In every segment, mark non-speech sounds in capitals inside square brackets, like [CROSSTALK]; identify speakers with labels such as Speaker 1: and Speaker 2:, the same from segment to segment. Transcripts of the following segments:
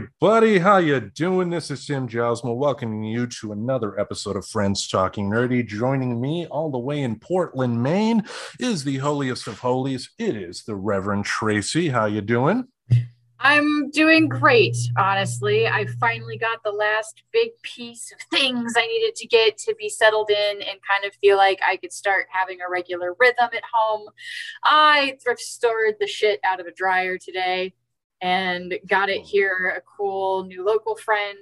Speaker 1: everybody, how you doing? This is Tim Josmo welcoming you to another episode of Friends Talking Nerdy. Joining me all the way in Portland, Maine, is the holiest of holies. It is the Reverend Tracy. How you doing?
Speaker 2: I'm doing great, honestly. I finally got the last big piece of things I needed to get to be settled in and kind of feel like I could start having a regular rhythm at home. I thrift stored the shit out of a dryer today and got it here a cool new local friend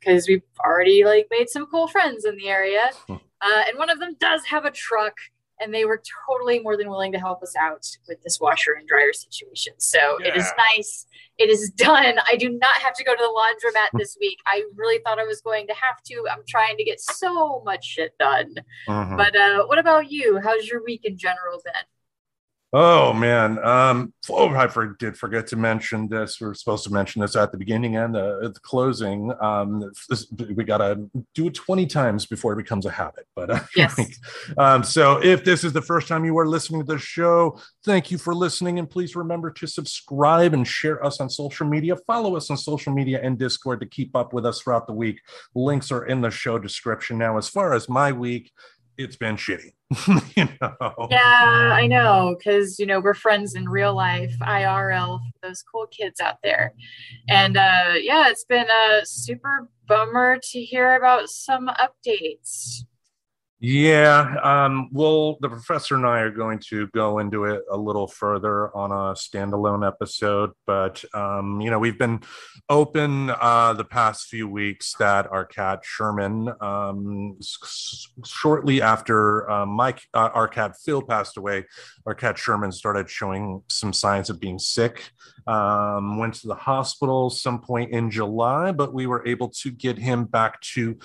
Speaker 2: because um, we've already like made some cool friends in the area. [LAUGHS] Uh, and one of them does have a truck and they were totally more than willing to help us out with this washer and dryer situation. So yeah. it is nice. It is done. I do not have to go to the laundromat [LAUGHS] this week. I really thought i was going to have to. I'm trying to get so much shit done. Uh-huh. but uh, what about you? How's your week in general been
Speaker 1: Oh man, um, oh, I for, did forget to mention this. We are supposed to mention this at the beginning and uh, at the closing. Um, this, we gotta do it twenty times before it becomes a habit. But uh,
Speaker 2: yes. [LAUGHS]
Speaker 1: um, so if this is the first time you are listening to the show, thank you for listening, and please remember to subscribe and share us on social media. Follow us on social media and Discord to keep up with us throughout the week. Links are in the show description. Now, as far as my week, it's been shitty. [LAUGHS]
Speaker 2: you know? Yeah, I know, because you know we're friends in real life, IRL, those cool kids out there, and uh, yeah, it's been a super bummer to hear about some updates.
Speaker 1: Yeah, um, well, the professor and I are going to go into it a little further on a standalone episode, but um, you know, we've been open uh, the past few weeks that our cat Sherman, um, s- shortly after uh, Mike, uh, our cat Phil passed away, our cat Sherman started showing some signs of being sick. Um, went to the hospital some point in July, but we were able to get him back to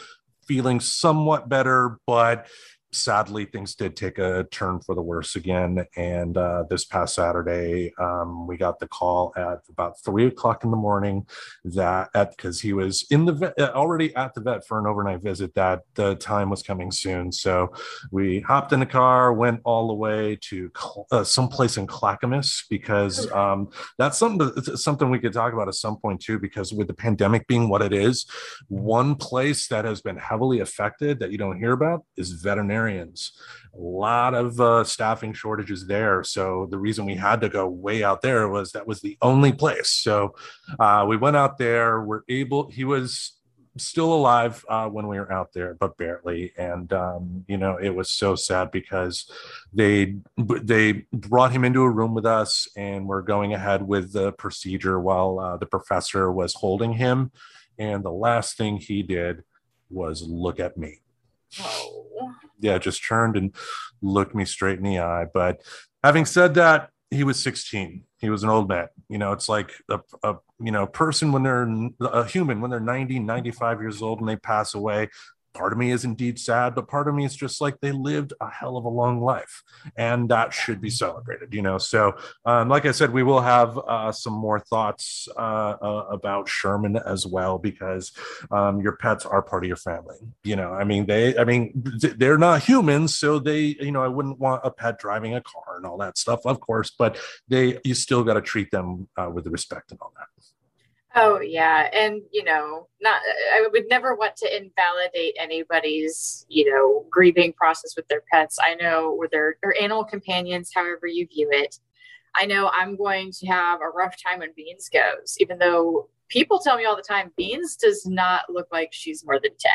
Speaker 1: feeling somewhat better, but sadly things did take a turn for the worse again. And uh, this past saturday um, we got the call at about three o'clock in the morning that at because he was in the vet, uh, already at the vet for an overnight visit that the time was coming soon. So we hopped in the car went all the way to uh, someplace in clackamas because um, that's something something we could talk about at some point too because with the pandemic being what it is one place that has been heavily affected that you don't hear about is veterinary veterinarians. A lot of uh, staffing shortages there. So the reason we had to go way out there was that was the only place. So uh, we went out there. We're able. He was still alive uh, when we were out there, but barely. And um, you know, it was so sad because they they brought him into a room with us, and we're going ahead with the procedure while uh, the professor was holding him. And the last thing he did was look at me. Oh. Yeah, just turned and looked me straight in the eye. But having said that, he was 16. He was an old man. You know, it's like a, a you know person when they're a human when they're 90, 95 years old and they pass away part of me is indeed sad, but part of me is just like they lived a hell of a long life, and that should be celebrated. You know, so um, like I said, we will have uh, some more thoughts uh, uh, about Sherman as well because um, your pets are part of your family. You know, I mean they, I mean they're not humans, so they, you know, I wouldn't want a pet driving a car and all that stuff, of course, but they, you still got to treat them uh, with respect and all that.
Speaker 2: Oh yeah, and you know, not I would never want to invalidate anybody's you know grieving process with their pets. I know with their or animal companions, however you view it. I know I'm going to have a rough time when Beans goes, even though people tell me all the time Beans does not look like she's more than ten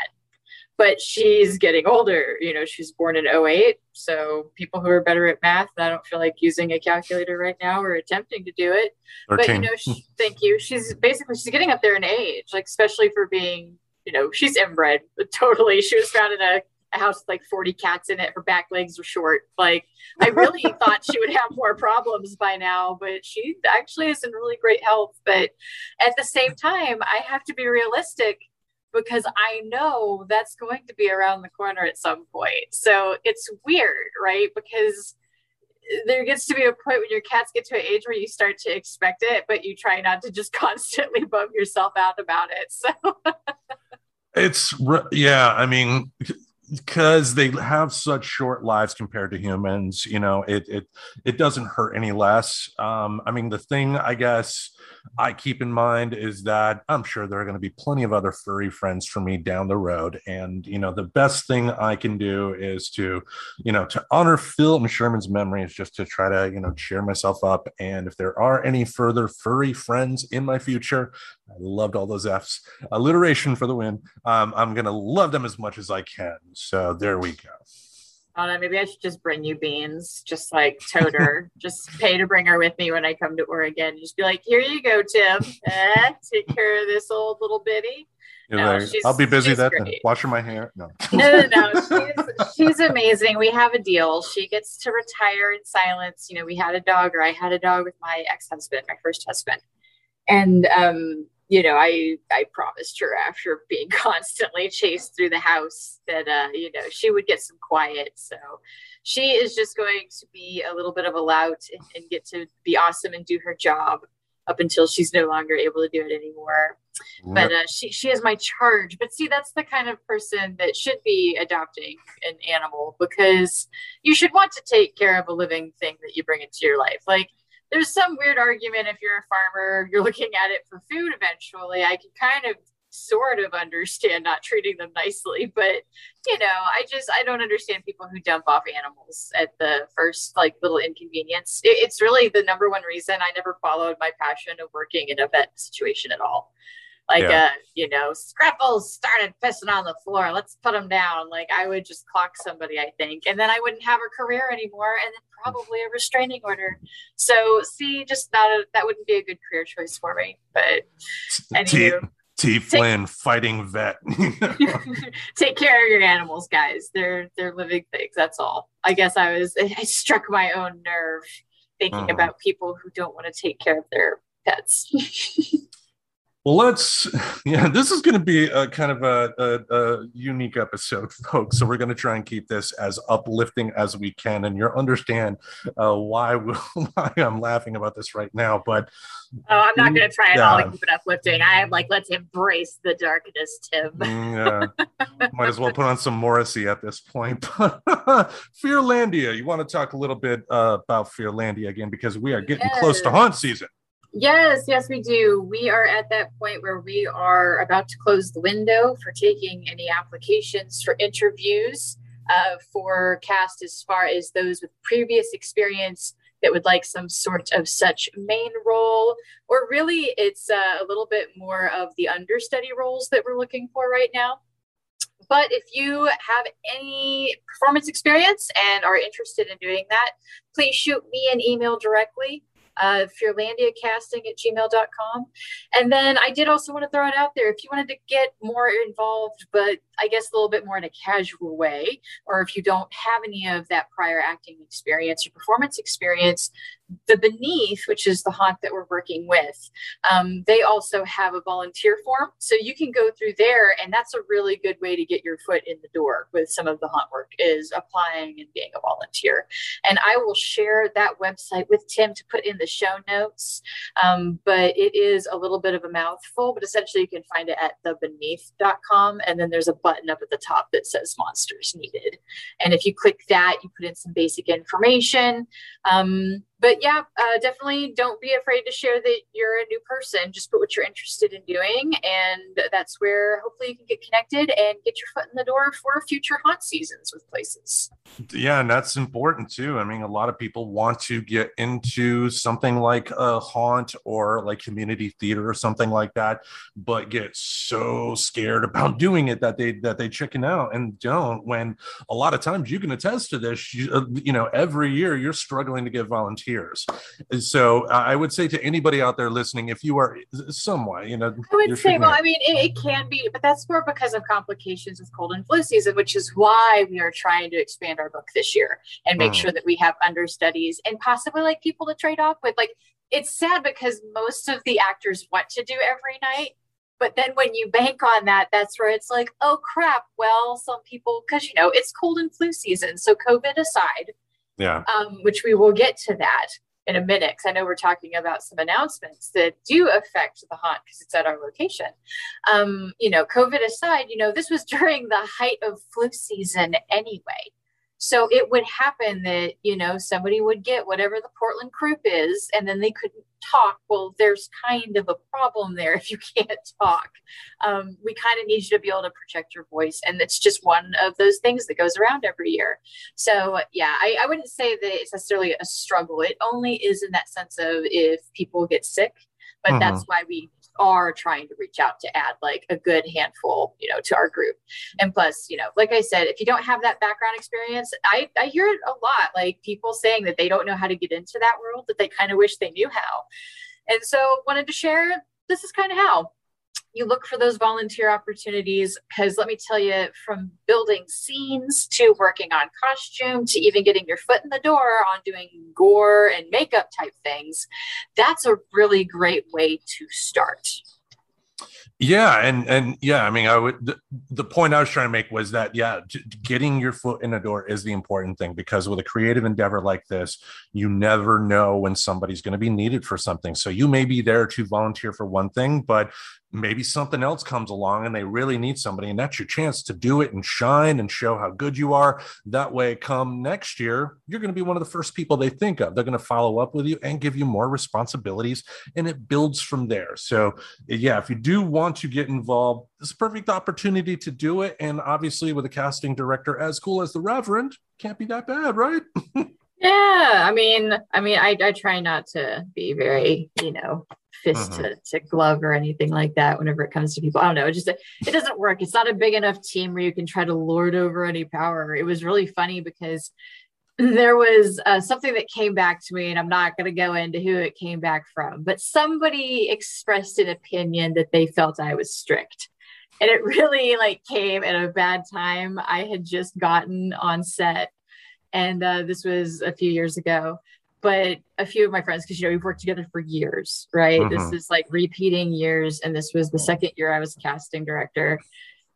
Speaker 2: but she's getting older. You know, she's born in 08. So people who are better at math, I don't feel like using a calculator right now or attempting to do it. 13. But, you know, she, thank you. She's basically, she's getting up there in age, like, especially for being, you know, she's inbred, [LAUGHS] totally. She was found in a, a house with like 40 cats in it. Her back legs were short. Like, I really [LAUGHS] thought she would have more problems by now, but she actually is in really great health. But at the same time, I have to be realistic because I know that's going to be around the corner at some point. So it's weird, right? Because there gets to be a point when your cats get to an age where you start to expect it, but you try not to just [LAUGHS] constantly bum yourself out about it. So
Speaker 1: it's, yeah, I mean, because they have such short lives compared to humans, you know, it, it, it doesn't hurt any less. Um, I mean, the thing, I guess, I keep in mind is that I'm sure there are going to be plenty of other furry friends for me down the road. And, you know, the best thing I can do is to, you know, to honor Phil and Sherman's memory is just to try to, you know, cheer myself up. And if there are any further furry friends in my future, I loved all those F's. Alliteration for the win. Um, I'm going to love them as much as I can. So there we go.
Speaker 2: I don't know. Maybe I should just bring you beans, just like toter. [LAUGHS] just pay to bring her with me when I come to Oregon. Just be like, here you go, Tim. Eh, take care of this old little bitty.
Speaker 1: No, like, I'll be busy that then washing my hair.
Speaker 2: No, no, no, no. She's, she's amazing. We have a deal. She gets to retire in silence. You know, we had a dog, or I had a dog with my ex husband, my first husband, and um, you know, I I promised her after being [LAUGHS] constantly chased through the house that uh, you know she would get some quiet. So she is just going to be a little bit of a lout and, and get to be awesome and do her job up until she's no longer able to do it anymore. But uh, she she is my charge. But see, that's the kind of person that should be adopting an animal because you should want to take care of a living thing that you bring into your life. Like there's some weird argument if you're a farmer, you're looking at it for food eventually. I can kind of sort of understand not treating them nicely, but you know, I just I don't understand people who dump off animals at the first like little inconvenience. It, it's really the number one reason I never followed my passion of working in a vet situation at all like yeah. uh you know scrapples started pissing on the floor let's put them down like i would just clock somebody i think and then i wouldn't have a career anymore and then probably a restraining order so see just not a, that wouldn't be a good career choice for me but
Speaker 1: anyway T. Flynn, fighting vet. [LAUGHS] [LAUGHS]
Speaker 2: take care of your animals, guys. They're they're living things. That's all. I guess I was I struck my own nerve thinking uh-huh. about people who don't want to take care of their pets. [LAUGHS]
Speaker 1: Well, let's. [LAUGHS] Yeah, this is going to be a kind of a, a, a, unique episode, [LAUGHS] folks. So we're going to try and keep this as uplifting as we can, and you'll understand uh, why [LAUGHS] why I'm laughing about this right now. But
Speaker 2: oh, I'm not going to try at all to keep it uplifting. I am like, let's embrace the darkness, Tim.
Speaker 1: Mm, yeah, might as well put on some Morrissey at this point. Fearlandia, you want to talk a little bit uh, about Fearlandia again because we are getting yes. close to haunt season.
Speaker 2: Yes, yes, we do. We are at that point where we are about to close the window for taking any applications for interviews uh, for cast as far as those with previous experience that would like some sort of such main role, or really it's uh, a little bit more of the understudy roles that we're looking for right now. But if you have any performance experience and are interested in doing that, please shoot me an email directly uh, fearlandiacasting at gmail.com. And then I did also want to throw it out there if you wanted to get more involved, but I guess a little bit more in a casual way, or if you don't have any of that prior acting experience or performance experience, the Beneath, which is the haunt that we're working with, um, they also have a volunteer form. So you can go through there, and that's a really good way to get your foot in the door with some of the haunt work is applying and being a volunteer. And I will share that website with Tim to put in the show notes. Um, but it is a little bit of a mouthful, but essentially you can find it at thebeneath.com. And then there's a button up at the top that says monsters needed. And if you click that, you put in some basic information. Um, but yeah, uh, definitely don't be afraid to share that you're a new person. Just put what you're interested in doing, and that's where hopefully you can get connected and get your foot in the door for future haunt seasons with places.
Speaker 1: Yeah, and that's important too. I mean, a lot of people want to get into something like a haunt or like community theater or something like that, but get so scared about [LAUGHS] doing it that they that they chicken out and don't. When a lot of times you can attest to this, you, uh, you know, every year you're struggling to get volunteers years. So I would say to anybody out there listening, if you are somewhat, you know,
Speaker 2: I would say, well, I mean, it, it, can be, but that's more because of complications with cold and flu season, which is why we are trying to expand our book this year and make mm. sure that we have understudies and possibly like people to trade off with. Like, it's sad because most of the actors want to do every night. But then when you bank on that, that's where it's like, oh crap. Well, some people, because you know, it's cold and flu season. So, COVID aside,
Speaker 1: yeah.
Speaker 2: Um, which we will get to that in a minute because I know we're talking about some announcements that do affect the haunt because it's at our location. Um, you know, COVID aside, you know, this was [LAUGHS] during the height of flu season anyway. So it would happen that, you know, somebody would get whatever the Portland croup is, and then they couldn't talk. Well, there's kind of a problem there [LAUGHS] if you can't talk. Um, we kind of need you to be able to project your voice. And it's just one of those things that goes around every year. So, yeah, I, I wouldn't say that it's necessarily a struggle. It only is in that sense of if people get sick, but mm-hmm. that's why we are trying to reach out to add like a good handful, you know, to our group. And plus, you know, like I said, if you don't have that background experience, I, I hear it a lot, like people saying that they don't know how to get into that world, that they kind of wish they knew how. And so wanted to share this is kind of how you look for those volunteer opportunities because let me tell you from building scenes to working on costume to even getting your foot in the door on doing gore and makeup type things that's a really great way to start.
Speaker 1: Yeah and and yeah i mean i would the, the, point i was trying to make was that yeah getting your foot in the door is the important thing because with a creative endeavor like this you never know when somebody's going to be needed for something. So you may be there to volunteer for one thing but maybe something else comes along and they really need somebody and that's your chance to do it and shine and show how good you are. That way come next year you're going to be one of the first people they think of. They're going to follow up with you and give you more responsibilities and it builds from there. So yeah if you do want to get involved it's a perfect opportunity to do it and obviously with a casting director as cool as the reverend can't be that bad right? [LAUGHS]
Speaker 2: Yeah i mean i mean I, I try not to be very you know fist mm-hmm. to, to glove or anything like that whenever it comes to people. I don't know. It just it doesn't work. It's not a big enough team where you can try to lord over any power. It was really funny because [CLEARS THROAT] there was uh, something that came back to me, and I'm not going to go into who it came back from, but somebody expressed an opinion that they felt I was strict. And it [LAUGHS] really like came at a bad time. I had just gotten on set, and uh, this was a few years ago but a few of my friends, because you know we've worked together for years, right? Mm-hmm. This is like repeating years, and this was the second year I was casting director,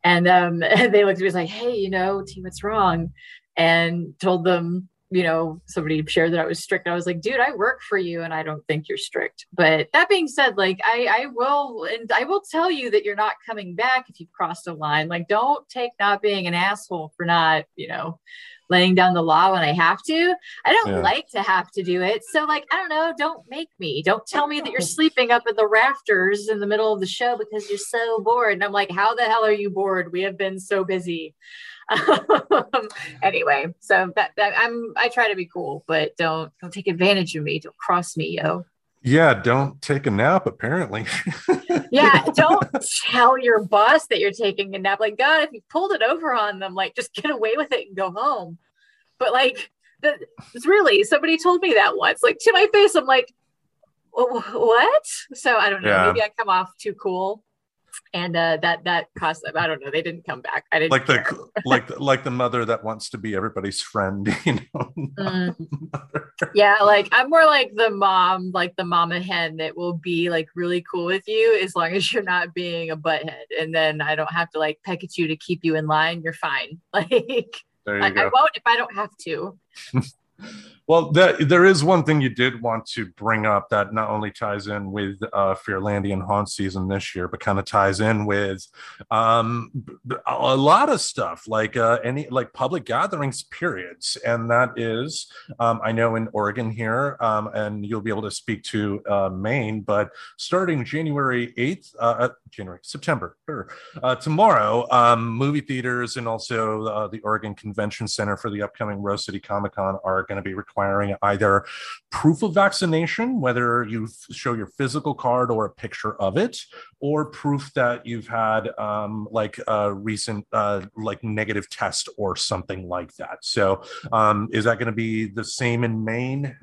Speaker 2: and um, [LAUGHS] they looked at me was like, "Hey, you know, team, what's wrong?" And told them, you know, somebody shared that I was strict. I was like, "Dude, I work for you, and I don't think you're strict." But that being said, like I, I will, and I will tell you that you're not coming back if you've crossed a line. Like, don't take not being an asshole for not, you know, laying down the law when I have to. I don't yeah. like to have to do it. So, like, I don't know, don't make me. Don't tell me that you're [LAUGHS] sleeping up in the rafters in the middle of the show because you're so bored. And I'm like, how the hell are you bored? We have been so busy. [LAUGHS] Um, anyway, so that, that I'm I try to be cool, but don't don't take advantage of me. Don't cross me, yo.
Speaker 1: Yeah, don't take a nap, apparently. [LAUGHS]
Speaker 2: yeah, [LAUGHS] don't tell your boss that you're taking a nap. Like, God, if you pulled it over on them, like, just get away with it and go home. But, like, the, it's really somebody told me that once, like, to my face. I'm like, what? So I don't know. Yeah. Maybe I come off too cool and uh, that that cost them. I don't know. They didn't come back. I didn't
Speaker 1: like care. the [LAUGHS] like like the mother that wants to be everybody's friend. [LAUGHS] You know.
Speaker 2: Mm. [LAUGHS] yeah, like I'm more like the mom, like the mama hen that will be like really cool with you as long as you're not being a butthead, and then I don't have to like peck at you to keep you in line. You're fine. Like I, I won't if I don't have to.
Speaker 1: Well, that, there is one thing you did want to bring up that not only ties in with uh, Fearlandian haunt season this year, but kind of ties in with um, a lot of stuff like uh, any like public gatherings periods, and that is um, I know in Oregon here, um, and you'll be able to speak to uh, Maine, but starting January eighth, uh, uh, January September uh, tomorrow, um, movie theaters and also uh, the Oregon Convention Center for the upcoming Rose City Comic Con are going to be required requiring either proof of vaccination, whether you show your physical card or a picture of it, or proof that you've had um, like a recent uh, like negative test or something like that. So, um, is that going to be the same in Maine?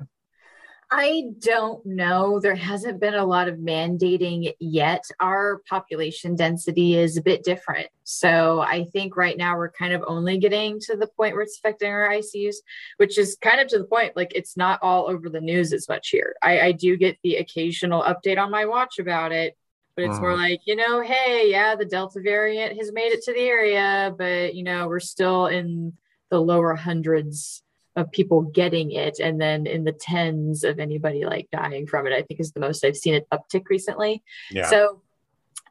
Speaker 2: I don't know. There hasn't been a lot of mandating yet. Our population density is a bit different. So I think right now we're kind of only getting to the point where it's affecting our ICUs, which is kind of to the point like it's not all over the news as much here. I, I do get the occasional update on my watch about it, but it's more mm. like, you know, hey, yeah, the Delta variant has made it to the area, but, you know, we're still in the lower hundreds of people getting it and then in the tens of anybody like dying from it i think is the most i've seen it uptick recently. Yeah. so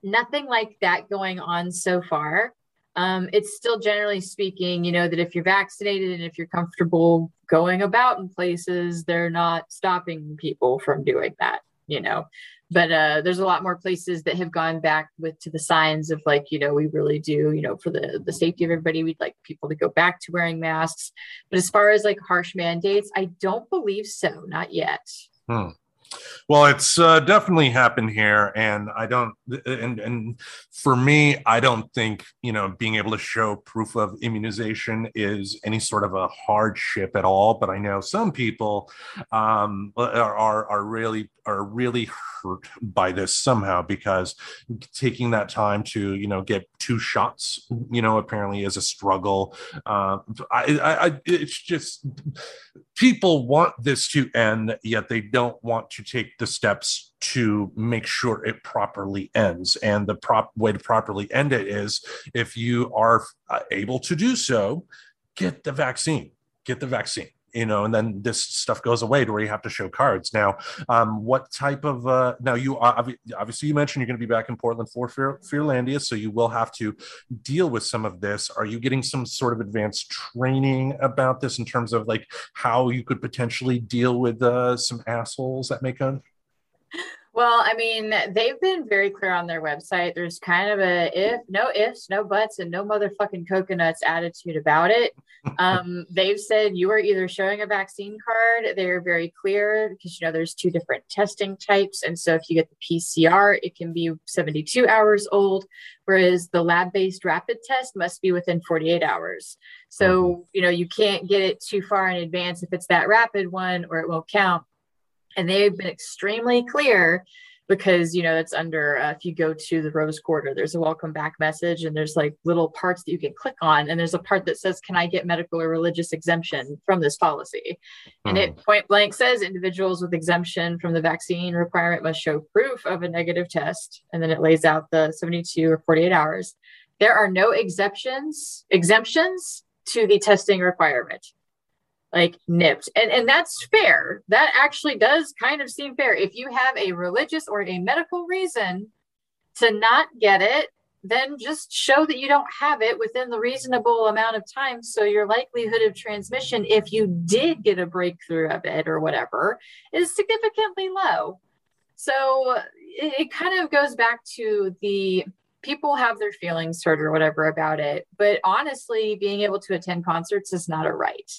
Speaker 2: nothing like that going on so far. Um, it's still generally speaking, you know, that if you're vaccinated and if you're comfortable going about in places, they're not stopping people from doing that, you know. But uh, there's a lot more places that have gone back with to the signs of like, you know, we really do, you know, for the the safety of everybody, we'd like people to go back to wearing masks. But as far as like harsh mandates, I don't believe so, not yet.
Speaker 1: Hmm. Well, it's uh, definitely happened here, and I don't. And and for me, I don't think you know being able to show proof of immunization is any sort of a hardship at all. But I know some people um, are, are are really are really hurt by this somehow because taking that time to you know get two shots you know apparently is a struggle uh, I, I it's just people want this to end yet they don't want to take the steps to make sure it properly ends. And the prop way to properly end it is if you are uh, able to do so get the vaccine get the vaccine you know, and then this stuff goes away to where you have to show cards. Now, um, what type of uh, now you obviously you mentioned you're going to be back in Portland for Fear, Fearlandia, so you will have to deal with some of this. Are you getting some sort of advanced training about this in terms of like how you could potentially deal with uh, some assholes that may come?
Speaker 2: Well, I mean, they've been very clear on their website. There's kind of a if, no ifs, no buts, and no motherfucking coconuts attitude about it. [LAUGHS] Um, they've said you are either showing a vaccine card. They're very clear because you know there's two different testing types, and so if you get the PCR, it can be 72 hours old, whereas the lab-based rapid test must be within 48 hours. So you know you can't get it too far in advance if it's that rapid one, or it won't count and they've been extremely clear because you know it's under uh, if you go to the rose quarter there's a welcome back message and there's like little parts that you can click on and there's a part that says can i get medical or religious exemption from this policy? And it hmm. point blank says individuals with exemption from the vaccine requirement must show proof of a negative test. And then it lays out the 72 or 48 hours. There are no exemptions exemptions to the testing requirement like nipped. And and that's fair. That actually does kind of seem fair. If you have a religious or a medical reason to not get it then just show that you don't have it within the reasonable amount of time so your likelihood of transmission if you did get a breakthrough of it or whatever is significantly low. So it, it kind of goes back to the people have their feelings hurt or whatever about it but honestly being able to attend concerts is not a right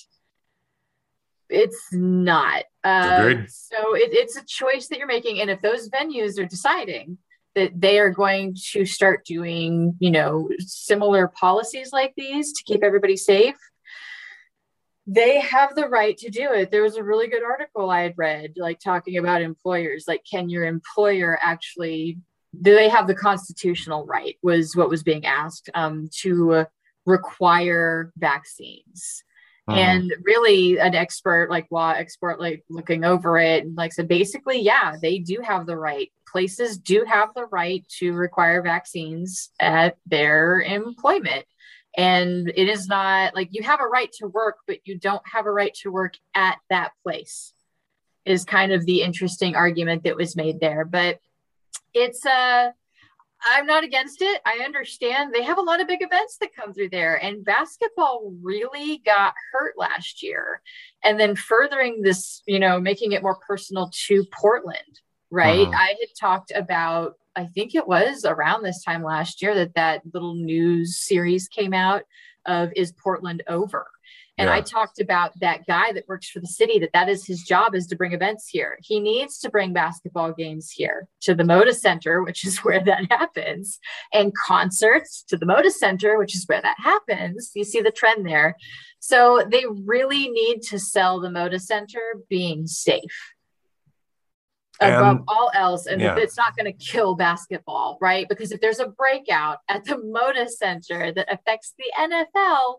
Speaker 2: it's not. Uh, so it, it's a choice that you're making, and if those venues are deciding that they are going to start doing, you know, similar policies like these to keep everybody safe, they have the right to do it. There was a really good article I had read, like talking about employers. Like, can your employer actually? Do they have the constitutional right? Was what was being asked um, to require vaccines Mm-hmm. And really, an expert like law expert, like looking over it, and like said, basically, yeah, they do have the right. Places do have the right to require vaccines at their employment. And it is not like you have a right to work, but you don't have a right to work at that place, is kind of the interesting argument that was made there. But it's a, uh, I'm not against it. I understand they have a lot of big events that come through there, and basketball really got hurt last year. And then furthering this, you know, making it more personal to Portland, right? Uh-huh. I had talked about, I think it was around this time last year that that little news series came out of Is Portland Over? And yeah. I talked about that guy that works for the city that that is his job is to bring events here. He needs to bring basketball games here to the Moda Center, which is [LAUGHS] where that happens, and concerts to the Moda Center, which is where that happens. You see the trend there. So they really need to sell the Moda Center being safe above all else and yeah. it's not going to kill basketball right because if there's a breakout at the moda center that affects the nfl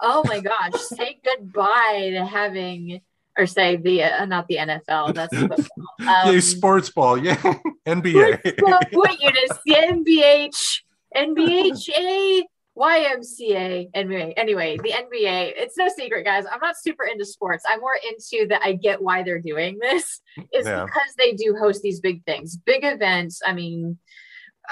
Speaker 2: oh my gosh, say goodbye to having or say the uh, not the NFL. That's
Speaker 1: football. [LAUGHS] Um, yeah, sports ball. Yeah, [LAUGHS] NBA.
Speaker 2: what unit? NBH, NBHA, YMCA, NBA. Anyway, the NBA. It's no secret, guys. I'm not super into sports. I'm more into that. I get why they're doing this. Is yeah. because they do host these big things, big events. I mean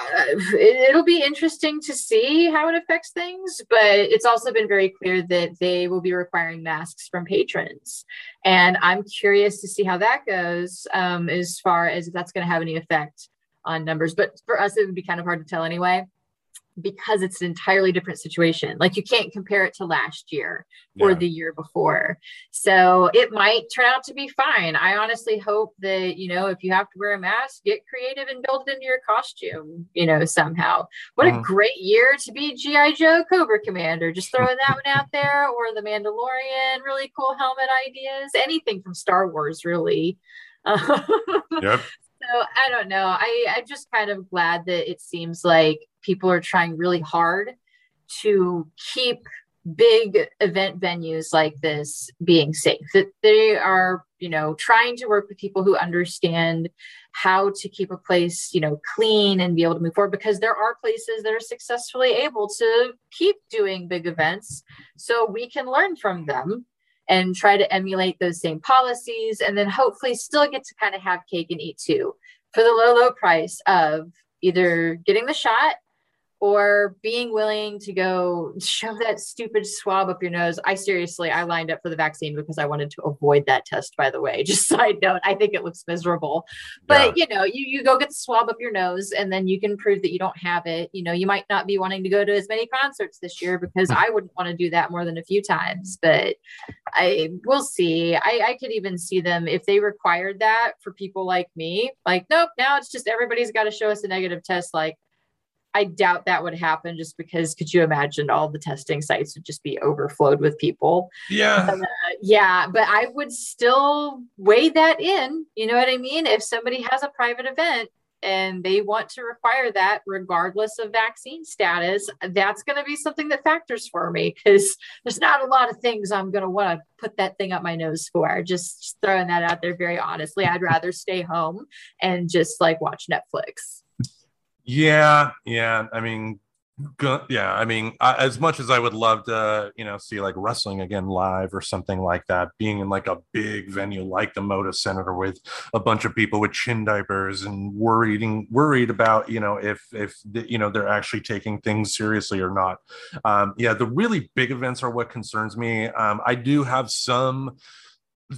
Speaker 2: uh, it, will be interesting to see how it affects things, but it's also been very clear that they will be requiring masks from patrons. And I'm curious to see how that goes um, as far as if that's going to have any effect on numbers. But for us, it would be kind of hard to tell anyway because it's an entirely different situation. Like you can't compare it to last year or yeah. the year before. So it might turn out to be fine. I honestly hope that, you know, if you have to wear a mask, get creative and build it into your costume, you know, somehow. What mm-hmm. a great year to be G.I. Joe Cobra Commander. Just throwing that one out there or the Mandalorian, really cool helmet ideas, anything from Star Wars, really. [LAUGHS] yep. So I don't know. I, I'm just kind of glad that it seems like people are trying really hard to keep big event venues like this being safe that they are you know trying to work with people who understand how to keep a place you know clean and be able to move forward because there are places that are successfully able to keep doing big events so we can learn from them and try to emulate those same policies and then hopefully still get to kind of have cake and eat too for the low low price of either getting the shot or being willing to go shove that stupid swab up your nose. I seriously, I lined up for the vaccine because I wanted to avoid that test, by the way. [LAUGHS] Just side note, I think it looks miserable. But yeah. you know, you, you go get the swab up your nose and then you can prove that you don't have it. You know, you might not be wanting to go to as many concerts this year because hmm. I wouldn't want to do that more than a few times. But I will see. I, I could even see them if they required that for people like me, like, nope, now it's just everybody's got to show us a negative test. Like, I doubt that would happen just because could you imagine all the testing sites would just be overflowed with people?
Speaker 1: Yeah. Uh,
Speaker 2: yeah, but I would still weigh that in. You know what I mean? If somebody has a private event and they want to require that regardless of vaccine status, that's going to be something that factors for me because there's not a lot of things I'm going to want to put that thing up my nose for. Just, just throwing that out there very honestly. I'd rather stay home and just like watch Netflix.
Speaker 1: Yeah, yeah. I mean, yeah. I mean, I, as much as I would love to, you know, see like wrestling again live or something like that, being in like a big venue like the Moda Center with a bunch of people with chin diapers and worrying worried about, you know, if if the, you know they're actually taking things seriously or not. Um, yeah, the really big events are what concerns me. Um, I do have some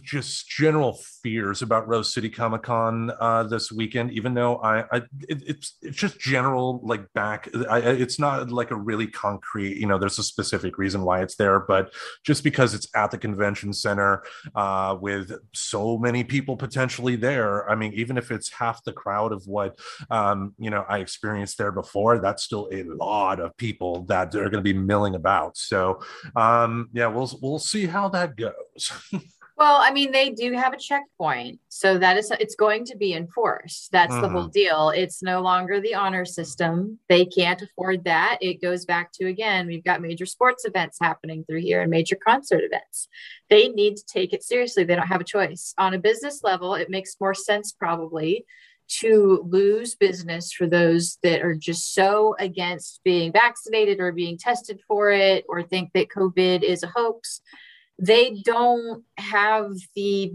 Speaker 1: just general fears about Rose City Comic Con uh, this weekend. Even though I, I it, it's it's just general like back. I, it's not like a really concrete. You know, there's a specific reason why it's there, but just because it's at the convention center uh, with so many people potentially there. I mean, even if it's half the crowd of what um, you know I experienced there before, that's still a lot of people that are going to be milling about. So um, yeah, we'll we'll see how that goes. [LAUGHS]
Speaker 2: Well, I mean, they do have a checkpoint, so that is it's going to be enforced. That's mm-hmm. the whole mm-hmm. deal. It's no longer the honor system. They can't afford that. It goes back to again, we've got major sports events happening through here and major concert events. They need to take it seriously. They don't have a choice. On a business level, it makes more sense probably to lose business for those that are just so against being vaccinated or being tested for it or think that COVID is a hoax they don't have the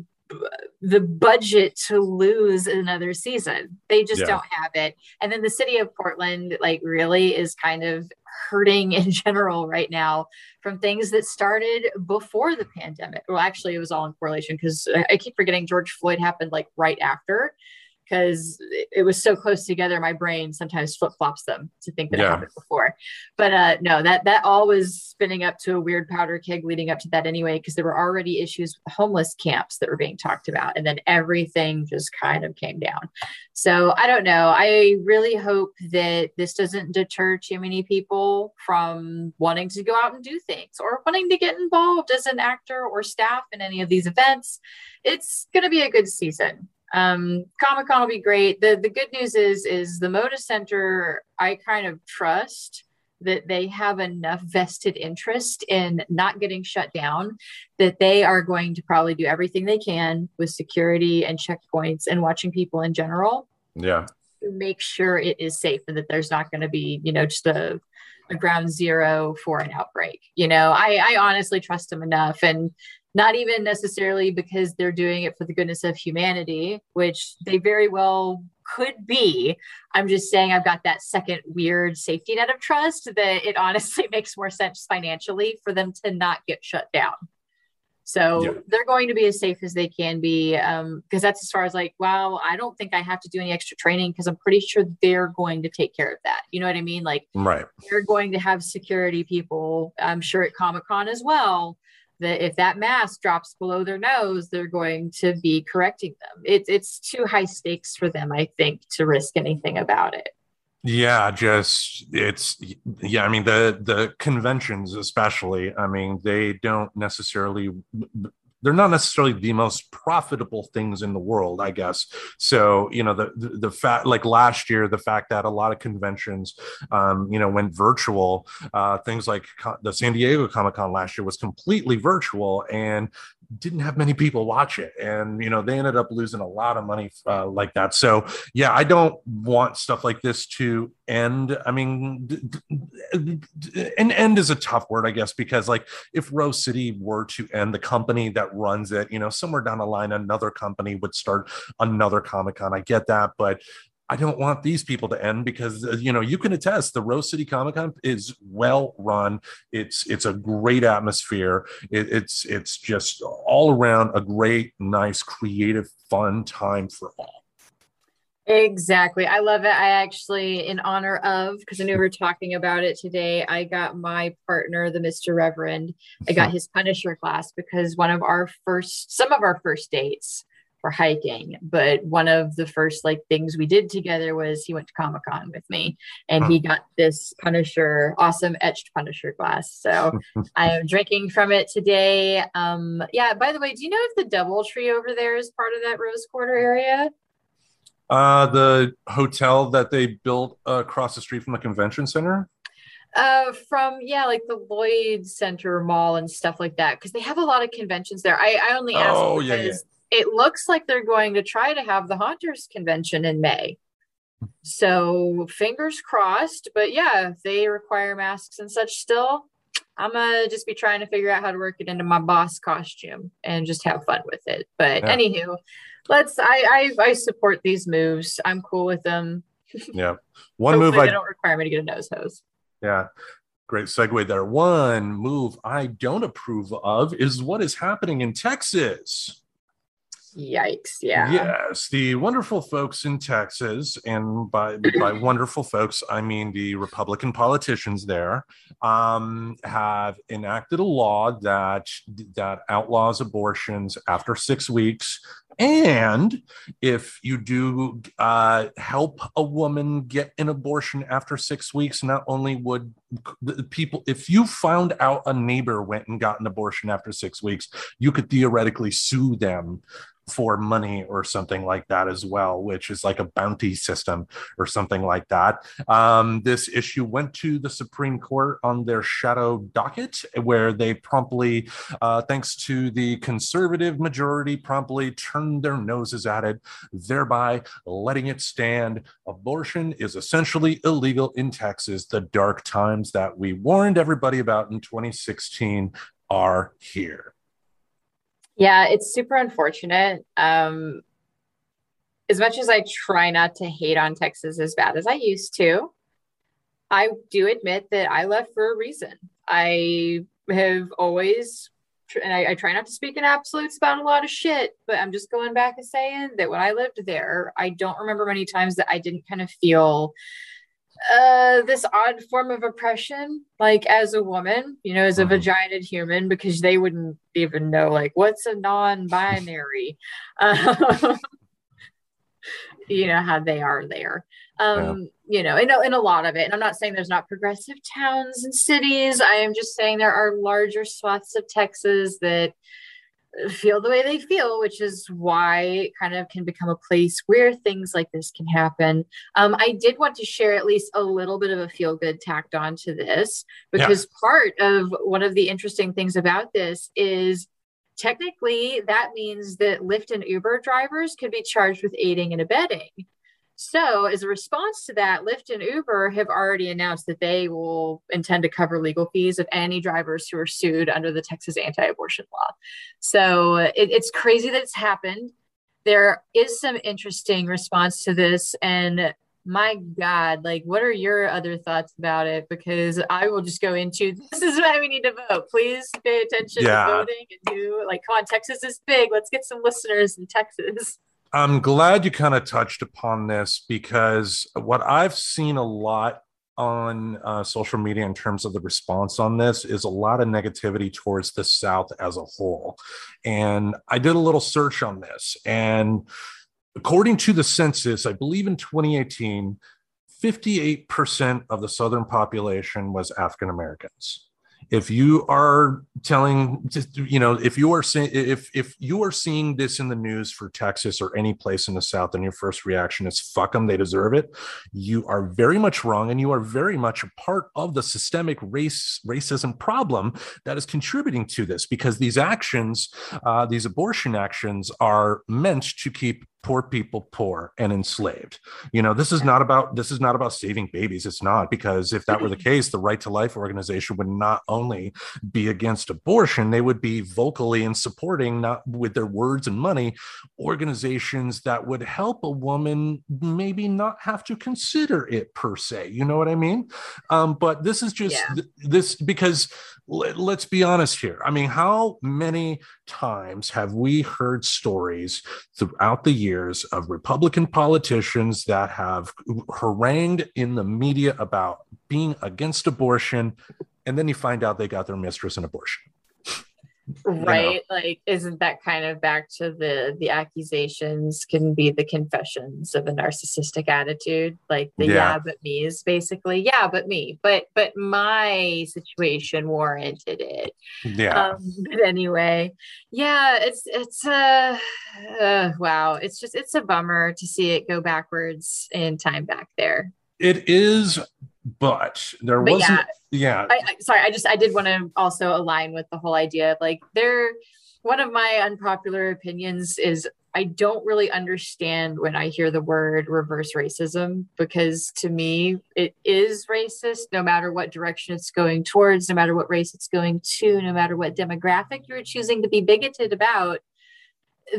Speaker 2: the budget to lose another season. They just yeah. don't have it. And then the city of Portland, like, really is kind of hurting [LAUGHS] in general right now from things that started before the pandemic. Well, actually, it was all in correlation because I keep forgetting George Floyd happened like right after because it was so close together. My brain sometimes flip flops them to think that yeah. it happened before. But uh, no, that that all was spinning up to a weird powder keg leading up to that anyway, because there were already issues with homeless camps that were being talked about, and then everything just kind of came down. So I don't know. I really hope that this doesn't deter too many people from wanting to go out and do things or wanting to get involved as an actor or staff in any of these events. It's going to be a good season um, Comic Con will be great. The the good news is is the Moda Center. I kind of trust that they have enough vested interest in not getting shut down that they are going to probably do everything they can with security and checkpoints and watching people in general.
Speaker 1: Yeah.
Speaker 2: To make sure it is safe and that there's not going to be, you know, just a a ground zero for an outbreak. You know, I, I honestly trust them enough and not even necessarily because they're doing it for the goodness of humanity, which they very well could be. I'm just saying I've got that second weird safety net of trust that it honestly [LAUGHS] makes more sense financially for them to not get shut down. So yeah. they're going to be as safe as they can be. Because um, that's as far as like, wow, I don't think I have to do any extra training because I'm pretty sure they're going to take care of that. You know what I mean? Like,
Speaker 1: right.
Speaker 2: They're going to have security people, I'm sure at Comic Con as well. That if that mask drops below their nose, they're going to be correcting them. It's it's too high stakes for them, I think, to risk anything about it.
Speaker 1: Yeah, just it's yeah. I mean the the conventions, especially. I mean they don't necessarily they're not necessarily the most profitable things in the world, I guess. So, you know, the, the, the fact, like last year, the fact that a lot of conventions, um, you know, went virtual, uh, things like the San Diego Comic Con last year was completely virtual. And didn't have many people watch it and you know they ended up losing a lot of money uh, like that. So yeah i don't want stuff like this to end. I mean an end is a tough word i guess because like if rose city were to end the company that runs it you know somewhere down the line another company would start another comic con i get that but I don't want these people to end because uh, you know you can attest the Rose City Comic Con is well run. It's it's a great atmosphere. It, it's it's just all around a great, nice, creative, fun time for all.
Speaker 2: Exactly. I love it. I actually, in honor of, because I knew we were talking about it today, I got my partner, the Mr. Reverend, I got [LAUGHS] his Punisher class because one of our first, some of our first dates for hiking. But one of the first like things we did together was he went to Comic Con with me and he got this Punisher, awesome etched Punisher glass. So [LAUGHS] I am drinking from it today. Um, yeah, by the way, do you know if the double tree over there is part of that Rose Quarter area?
Speaker 1: Uh, the hotel that they built uh, across the street from the convention center.
Speaker 2: Uh, from yeah, like the Lloyd Center Mall and stuff like that, because they have a lot of conventions there. I, I only asked oh, yeah, yeah it looks like they're going to try to have the Haunters convention in May. So fingers crossed. But yeah, if they require masks and such still, I'm gonna just be trying to figure out how to work it into my boss costume and just have fun with it. But yeah. anywho, let's I, I I support these moves. I'm cool with them. [LAUGHS]
Speaker 1: Yeah. One move I
Speaker 2: don't require me to get a nose hose.
Speaker 1: Yeah. Great segue there. One move I don't approve of is what is happening in Texas.
Speaker 2: Yikes! Yeah.
Speaker 1: Yes, the wonderful folks in Texas, and by by [CLEARS THROAT] wonderful folks, I mean the Republican politicians there, um, have enacted a law that that outlaws abortions after six weeks. And if you do uh, help a woman get an abortion after six weeks, not only would people, if you found out a neighbor went and got an abortion after six weeks, you could theoretically sue them for money or something like that as well, which is like a bounty system or something like that. Um, this issue went to the Supreme Court on their shadow docket, where they promptly, uh, thanks to the conservative majority, promptly turned their noses at it, thereby letting it stand. Abortion is essentially illegal in Texas. The dark times that we warned everybody about in 2016 are here.
Speaker 2: Yeah, it's super unfortunate. Um, as much as I try not to hate on Texas as bad as I used to, I do admit that I left for a reason. I have always, and I, I, try not to speak in absolutes about a lot of shit, but I'm just going back and saying that when I lived there, I don't remember many times that I didn't kind of feel uh this odd form of oppression like as a woman you know as a mm-hmm. vagina human because they wouldn't even know like what's a non-binary [LAUGHS] um, [LAUGHS] you know how they are there um yeah. You know in a, in a lot of it and i'm not saying there's not progressive towns and cities i am just saying there are larger swaths of texas that feel the way they feel, which is why it kind of can become a place where things like this can happen. Um, I did want to share at least a little bit of a feel good tacked on to this because yeah. part of one of the interesting things about this is technically that means that Lyft and Uber drivers could be charged with aiding and abetting. So, as a response to that, Lyft and Uber have already announced that they will intend to cover legal fees of any drivers who are sued under the Texas anti abortion law. So, it, it's crazy that it's happened. There is some interesting response to this. And my God, like, what are your other thoughts about it? Because I will just go into this is why we need to vote. Please pay attention yeah. to voting and do like, come on, Texas is big. Let's get some listeners in Texas. [LAUGHS]
Speaker 1: I'm glad you kind of touched upon this because what I've seen a lot on uh, social media in terms of the response on this is a lot of negativity towards the South as a whole. And I did a little search on this. And according to the census, I believe in 2018, 58% of the Southern population was African Americans if you are telling you know if you are seeing if if you are seeing this in the news for texas or any place in the south and your first reaction is fuck them they deserve it. You are very much wrong and you are very much a part of the systemic race racism problem that is contributing to this because these actions uh, these abortion actions are meant to keep poor people poor and enslaved. You know this is not about this is not about saving babies. It's not because if that were the case the right to life organization would not only be against abortion they would be vocally and supporting not with their words and money organizations that would help a woman maybe not have to consider it per se. You know what i mean? Um, but this is just yeah. th- this because let's be honest here. I mean, how many times have we heard stories throughout the years of Republican politicians that have harangued in the media about being against abortion, and then you find out they got their mistress an abortion?
Speaker 2: Right know? like isn't that kind of back to the the accusations can be the confessions of a narcissistic attitude like the yeah, yeah but me is basically yeah but me but but my situation warranted it.
Speaker 1: Yeah.
Speaker 2: Um, but anyway yeah it's it's uh, uh wow it's just it's a bummer to see it go backwards in time back there.
Speaker 1: It is but there but wasn't yeah,
Speaker 2: yeah. I, I, sorry i just i did want to also align with the whole idea of like there one of my unpopular opinions is i don't really understand when i hear the word reverse racism because to me it is racist no matter what direction it's going towards no matter what race it's going to no matter what demographic you're choosing to be bigoted about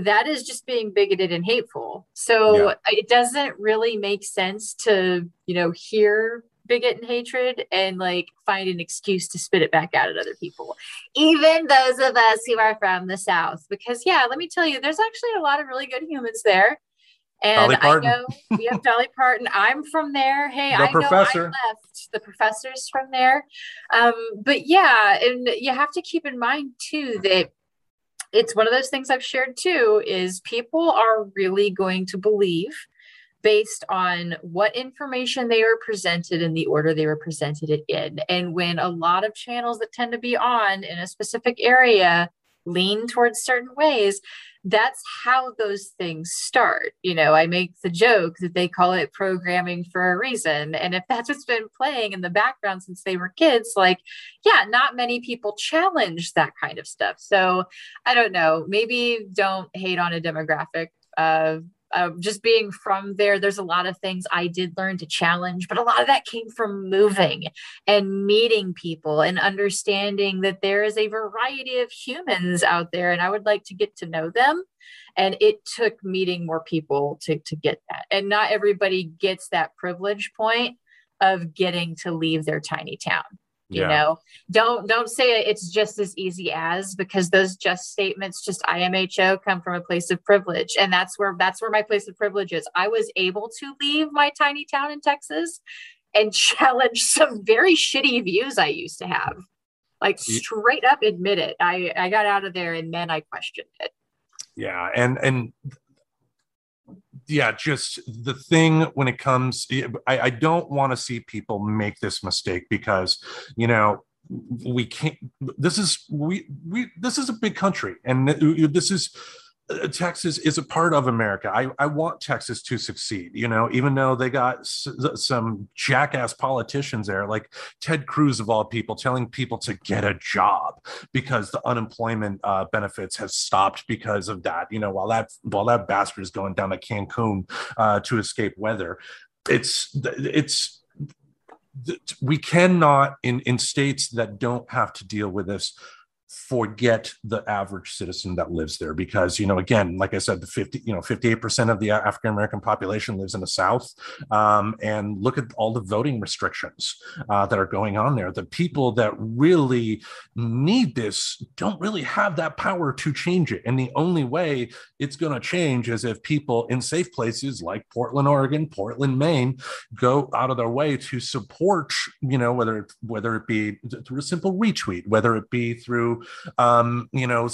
Speaker 2: that is just being bigoted and hateful. So yeah. it doesn't really make sense to, you know, hear bigot and hatred and like find an excuse to spit it back out at other people, even those of us who are from the South. Because, yeah, let me tell you, there's actually a lot of really good humans there. And I know we have [LAUGHS] Dolly Parton. I'm from there. Hey, the I professor. know I left. The professor's from there. Um, but yeah, and you have to keep in mind too that it's one of those things I've shared too is people are really going to believe based on what information they were presented in the order they were presented it in. And when a lot of channels that tend to be on in a specific area lean towards certain ways, that's how those things start. You know, I make the joke that they call it programming for a reason. And if that's what's been playing in the background since they were kids, like, yeah, not many people challenge that kind of stuff. So I don't know, maybe don't hate on a demographic. Uh, uh, just being from there, there's a lot of things I did learn to challenge, but a lot of that came from moving and meeting people and understanding that there is a variety of humans out there, and I would like to get to know them. And it took meeting more people to, to get that. And not everybody gets that privilege point of getting to leave their tiny town you yeah. know? Don't don't say it's just as easy as because those just statements just imho come from a place of privilege. And that's where that's where my place of privilege is. I was able to leave my tiny town in texas and [LAUGHS] challenge some very shitty views i used to have. Like straight up admit it. I i got out of there and then i questioned it.
Speaker 1: Yeah and and yeah, just the thing when it comes, I, I don't want to see people make this mistake because, you know, we can't. This is we we this is a big country, and this is uh, Texas is a part of America. I, I want Texas to succeed, you know, even though they got s- some jackass politicians there, like Ted Cruz, of all people, telling people to get a job because the unemployment uh, benefits have stopped because of that. You know, while that while that bastard is going down to Cancun uh, to escape weather, it's it's we cannot in in states that don't have to deal with this forget the average citizen that lives there because you know again like i said the 50 you know 58% of the african american population lives in the south. Um, and look at all the voting restrictions uh, that are going on there. The people that really need this don't really have that power to change it. And the only way it's going to change is if people in safe places like portland oregon portland maine go out of their way to support you know whether whether it be through a simple retweet whether it be through um, you know,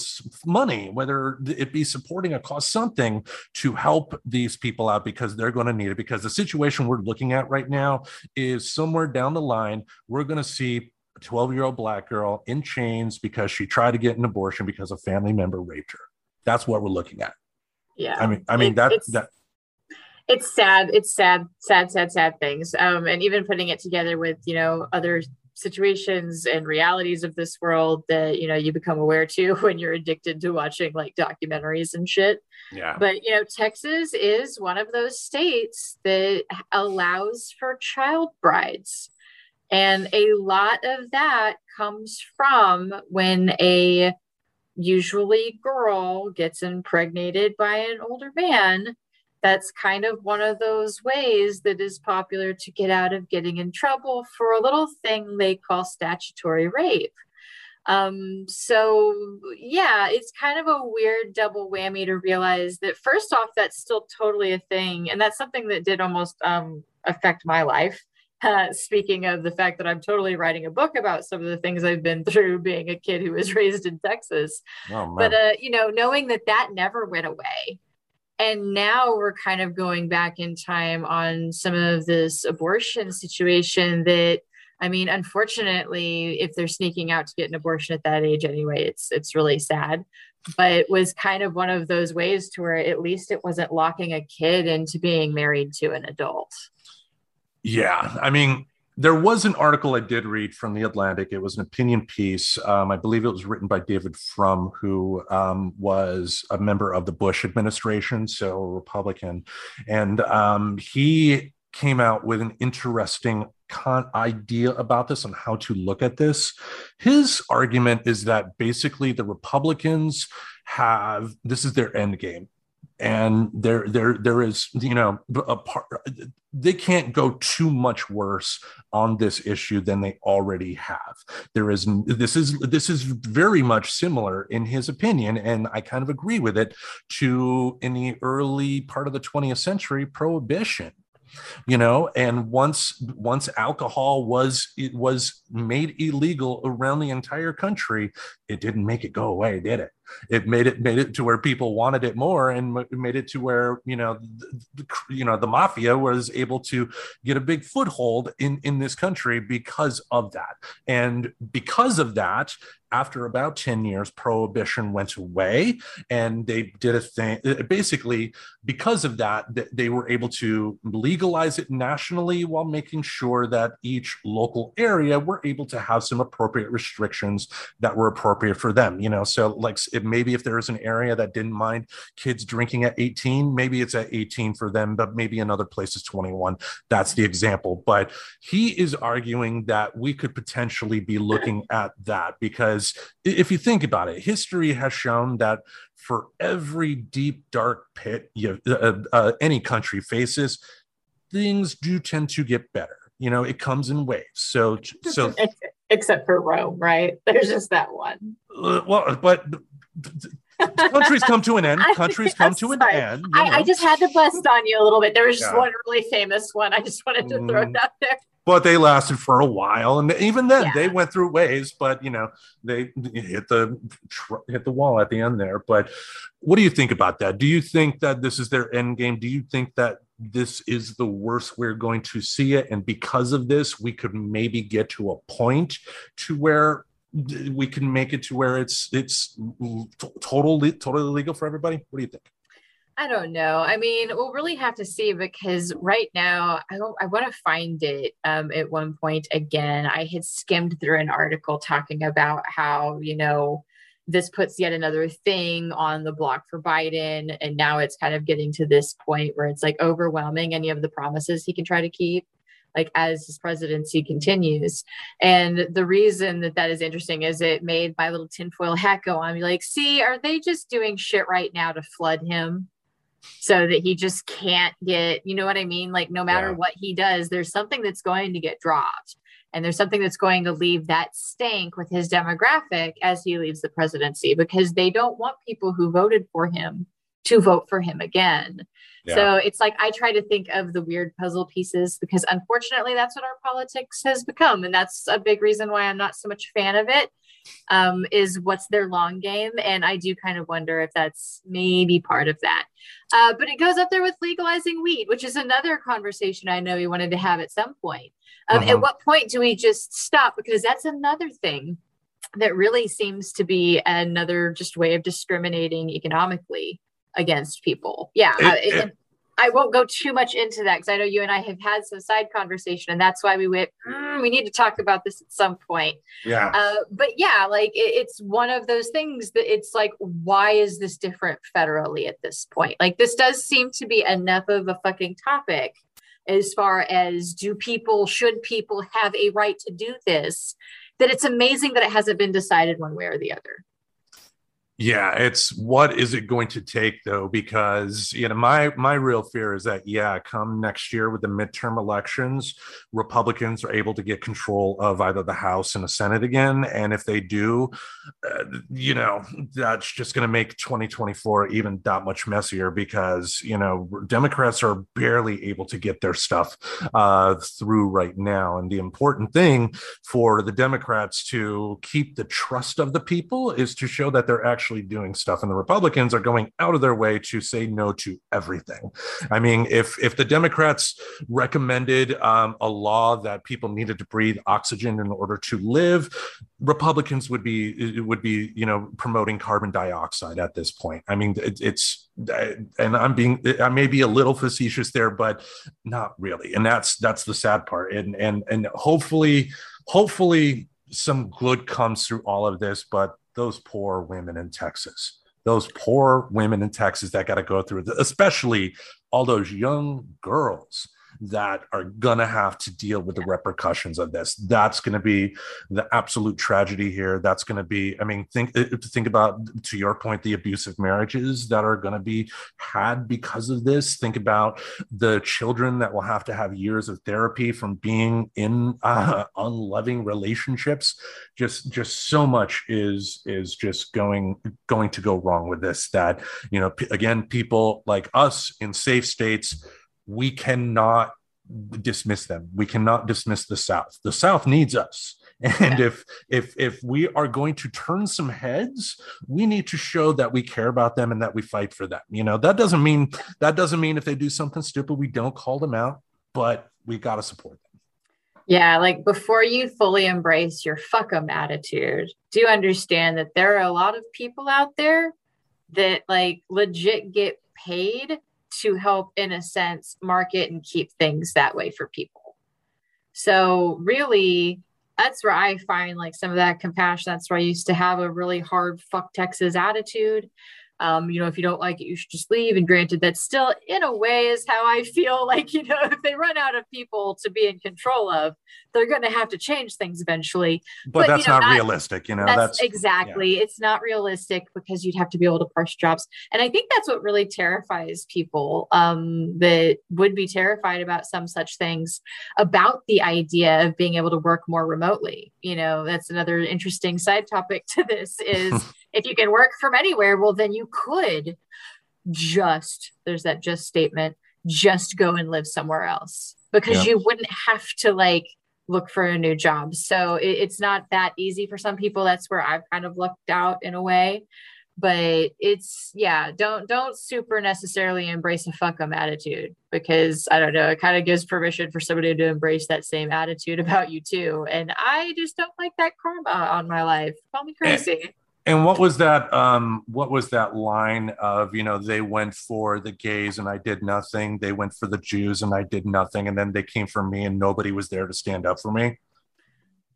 Speaker 1: money, whether it be supporting a cause, something to help these people out because they're going to need it. Because the situation we're looking at right now is somewhere down the line, we're going to see a 12 year old black girl in chains because she tried to get an abortion because a family member raped her. That's what we're looking at.
Speaker 2: Yeah.
Speaker 1: I mean, I mean, it, that, that,
Speaker 2: it's sad. It's sad, sad, sad, sad things. Um, and even putting it together with, you know, other situations and realities of this world that you know you become aware to [LAUGHS] when you're addicted to watching like documentaries and shit.
Speaker 1: Yeah.
Speaker 2: But you know texas is one of those states that allows for child brides. And a lot of that comes from when a usually girl gets impregnated by an older man that's kind of one of those ways that is popular to get out of getting in trouble for a little thing they call statutory rape. Um, so yeah, it's kind of a weird double whammy to realize that first off, that's still totally a thing, and that's something that did almost um, affect my life. [LAUGHS] Uh, speaking of the fact that I'm totally writing a book about some of the things I've been through being a kid who was [LAUGHS] raised in Texas. Oh, but uh, you know, knowing that that never went away, and now we're kind of going back in time on some of this abortion situation that I mean, unfortunately, if they're sneaking out to get an abortion at that age anyway, it's it's really sad. But it was kind of one of those ways to where at least it wasn't locking a kid into being married to an adult.
Speaker 1: Yeah. I mean, there was an article I did read from the Atlantic. It was an opinion piece. Um, I believe it was written by David Frum, who um, was a member of the Bush administration, so a Republican, and um, he came out with an interesting con- idea about this and how to look at this. His argument is that basically the Republicans have this is their end game and there there there is you know a part they can't go too much worse on this issue than they already have. There is this is this is very much similar in his opinion and i kind of agree with it to in the early part of the 20th century prohibition you know and once once alcohol was it was made illegal around the entire country it didn't make it go away did it? It made it made it to where people wanted it more and made it to where you know the, you know the mafia was able to get a big foothold in in this country because of that. And because of that after about 10 years prohibition went away and they did a thing uh, basically because of that they were able to legalize it nationally while making sure that each local area were able to have some appropriate restrictions that were appropriate for them you know? So like maybe if there is an area that didn't mind kids drinking at 18 maybe it's at 18 for them but maybe another place is 21 that's the example. But he is arguing that we could potentially be looking at that because if you think about it history has shown that for every deep dark pit you, uh, uh, any country faces things do tend to get better you know it comes in waves so so
Speaker 2: except for rome right [LAUGHS] there's just that one
Speaker 1: uh, well but countries come to an end. [LAUGHS] Countries come to an end.
Speaker 2: I, I, just had to bust on you a little bit. There was just yeah. one really famous one. I just wanted to throw it mm. out there.
Speaker 1: But they lasted for a while, and even then, yeah. they went through waves. But you know, they hit the hit the wall at the end there. But what do you think about that? Do you think that this is their end game? Do you think that this is the worst we're going to see it, and because of this, we could maybe get to a point to where we can make it to where it's it's totally totally legal for everybody? What do you think?
Speaker 2: I don't know. I mean, we'll really have to see because right now I I want to find it. Um, at one point again, I had skimmed through an article talking about how you know this puts yet another thing on the block for Biden, and now it's kind of getting to this point where it's like overwhelming any of the promises he can try to keep like as his presidency continues. And the reason that that is interesting is it made my little tinfoil hat go on. Be like, see, are they just doing shit right now to flood him? So that he just can't get, you know what I mean? Like, no matter yeah. what he does, there's something that's going to get dropped. And there's something that's going to leave that stank with his demographic as he leaves the presidency because they don't want people who voted for him to vote for him again. Yeah. So it's like I try to think of the weird puzzle pieces because unfortunately that's what our politics has become. And that's a big reason why I'm not so much a fan of it um, is what's their long game. And I do kind of wonder if that's maybe part of that. Uh, but it goes up there with legalizing weed, which is another conversation I know we wanted to have at some point. Um, uh-huh. At what point do we just stop? Because that's another thing that really seems to be another just way of discriminating economically against people. Yeah. It, uh, it, I won't go too much into that because I know you and I have had some side conversation, and that's why we went. Mm, we need to talk about this at some point.
Speaker 1: Yeah.
Speaker 2: Uh, but yeah, like it, it's one of those things that it's like, why is this different federally at this point? Like this does seem to be enough of a fucking topic as far as do people should people have a right to do this that it's amazing that it hasn't been decided one way or the other.
Speaker 1: Yeah, it's what is it going to take though? Because you know, my my real fear is that yeah, come next year with the midterm elections, Republicans are able to get control of either the House and the Senate again, and if they do, uh, you know, that's just going to make 2024 even that much messier because you know Democrats are barely able to get their stuff uh, through right now, and the important thing for the Democrats to keep the trust of the people is to show that they're actually actually doing stuff and the republicans are going out of their way to say no to everything. I mean if if the democrats recommended um, a law that people needed to breathe oxygen in order to live republicans would be would be you know promoting carbon dioxide at this point. I mean it, it's and i'm being i may be a little facetious there but not really. And that's that's the sad part. And and and hopefully hopefully some good comes through all of this but those poor women in Texas, those poor women in Texas that got to go through, especially all those young girls that are going to have to deal with the repercussions of this. That's going to be the absolute tragedy here. That's going to be, I mean, think uh, think about to your point, the abusive marriages that are going to be had because of this. Think about the children that will have to have years of therapy from being in uh, [LAUGHS] unloving relationships. Just just so much is is just going going to go wrong with this. That you know, p- again, people like us in safe states we cannot dismiss them. We cannot dismiss the South. The South needs us. [LAUGHS] And yeah. if if if we are going to turn some heads, we need to show that we care about them and that we fight for them. You know, that doesn't mean that doesn't mean if they do something stupid, we don't call them out, but we got to support them.
Speaker 2: Yeah, like before you fully embrace your fuck 'em attitude, do understand that there are a lot of people out there that like legit get paid to help, in a sense, market and keep things that way for people. So, really, that's where I find like some of that compassion. That's where I used to have a really hard fuck Texas attitude um, you know, if you don't like it, you should just leave. And granted, that still, in a way, is how I [LAUGHS] feel like, you know, if they run out of people to be in control of, they're going to have to change things eventually.
Speaker 1: But, but that's you know, not, not, realistic, you know.
Speaker 2: That's, that's exactly. Yeah. It's not realistic because you'd have to be able to parse jobs. And I think that's what really terrifies people um, that would be terrified about some such things about the idea of being able to work more remotely. You know, that's another interesting side topic to this is [LAUGHS] if you can work from anywhere, well, then you could just, there's that just statement, just go and live somewhere else because you wouldn't have to like look for a new job. So it, it's not that easy for some people. That's where I've kind of looked out in a way. but it's yeah don't don't super necessarily embrace a fuck 'em attitude because i don't know it kind of gives permission for somebody to embrace that same attitude [LAUGHS] about you too and i just don't like that karma on my life call me eh,
Speaker 1: crazy and, what was that um what was that line of you know they went for the gays and i did nothing they went for the jews and i did nothing and then they came for me and nobody was there to stand up for me?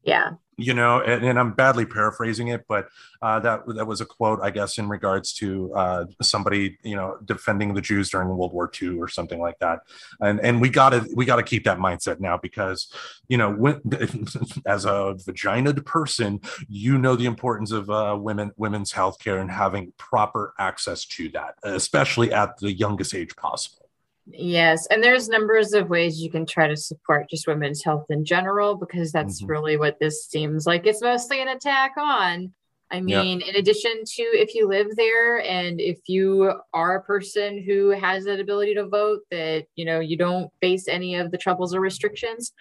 Speaker 2: Yeah
Speaker 1: you know and, and, i'm badly paraphrasing it but uh, that that was a quote i guess in regards to uh, somebody you know defending the jews during world war ii or something like that. And and we gotta we gotta keep that mindset now because you know when, [LAUGHS] as a vaginaed person you know the importance of uh, women women's health care and having proper access to that especially at the youngest age possible
Speaker 2: Yes, and there's numbers of ways you can try to support just women's health in general because that's mm-hmm. really what this seems like. It's mostly an attack on. I mean, in addition to if you live there and if you are a person who has that ability to vote, that you know you don't face any of the troubles or restrictions,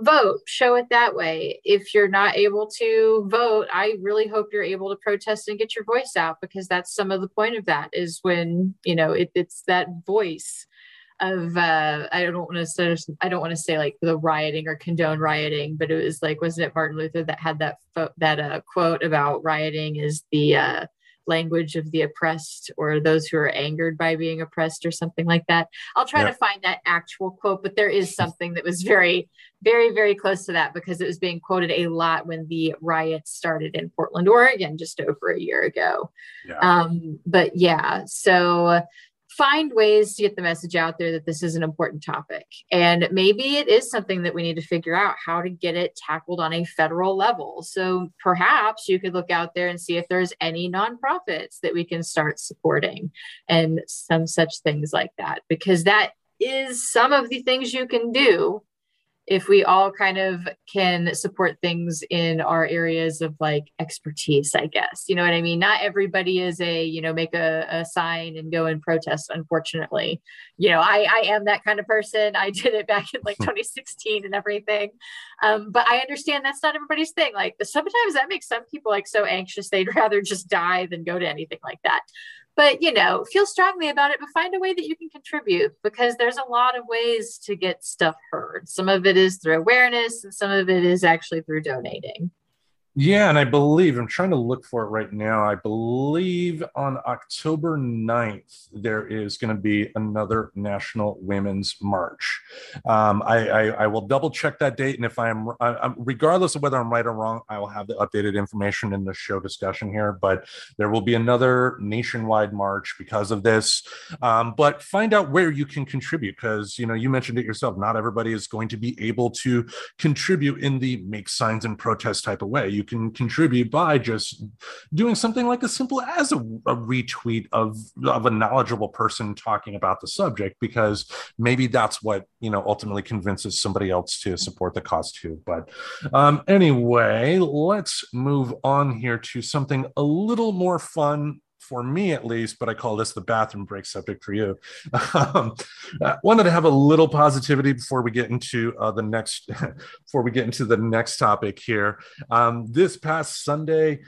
Speaker 2: vote. Show it that way. If you're not able to vote, I really hope you're able to protest and get your voice out because that's some of the point of that is when you know it, it's that voice of uh I don't want to say I don't want to say like the rioting or condone rioting, but it was like wasn't it Martin Luther that had that fo- that uh, quote about rioting is the uh, language of the oppressed or those who are angered by being oppressed or something like that. I'll try to find that actual quote, but there is [LAUGHS] something that was very very very close to that because it was being quoted a lot when the riots started in Portland, Oregon just over a year ago. Yeah. Um but yeah, so find ways to get the message out there that this is an important topic. And maybe it is something that we need to figure out how to get it tackled on a federal level. So perhaps you could look out there and see if there's any nonprofits that we can start supporting and some such things like that, because that is some of the things you can do if we all kind of can support things in our areas of like expertise, I guess. You know what I mean? Not everybody is a, you know, make a, a sign and go and protest, unfortunately. You know, I, I am that kind of person. I [LAUGHS] did it back in like 2016 and everything. Um, but I understand that's not everybody's thing. Like sometimes that makes some people like so anxious they'd [LAUGHS] rather just die than go to anything like that but you know feel strongly about it but find a way that you can contribute because there's a lot of ways to get stuff heard. Some of it is through awareness and some of it is actually through donating
Speaker 1: yeah, and I believe I'm trying to look for it right now. I believe on October 9th, there is going to be another National Women's March. Um, I, I, I, will double check that date. And if I'm, I, regardless of whether I'm right or wrong, I will have the updated information in the show discussion here. But there will be another nationwide march because of this. Um, but find out where you can contribute because, you know, you mentioned it yourself. Not everybody is going to be able to contribute in the make signs and protest type of way. You can contribute by just doing something like as simple as a, a retweet of of a knowledgeable person talking about the subject because maybe that's what you know ultimately convinces somebody else to support the cause too. But um, anyway let's move on here to something a little more fun for me at least, but I call this the bathroom break subject for you. Um, uh, wanted to have a little positivity before we get into uh, the next, [LAUGHS] before we get into the next topic here. Um, this past Sunday,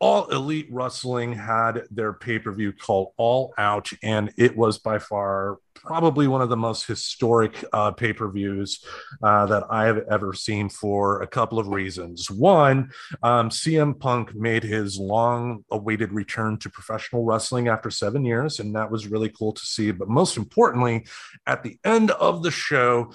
Speaker 1: all elite wrestling had their pay-per-view called all out and it was by far probably one of the most historic uh, pay-per-views uh, that i have ever seen for a couple of reasons. One um, cm punk made his long awaited return to professional wrestling after seven years and that was really cool to see. But most importantly at the end of the show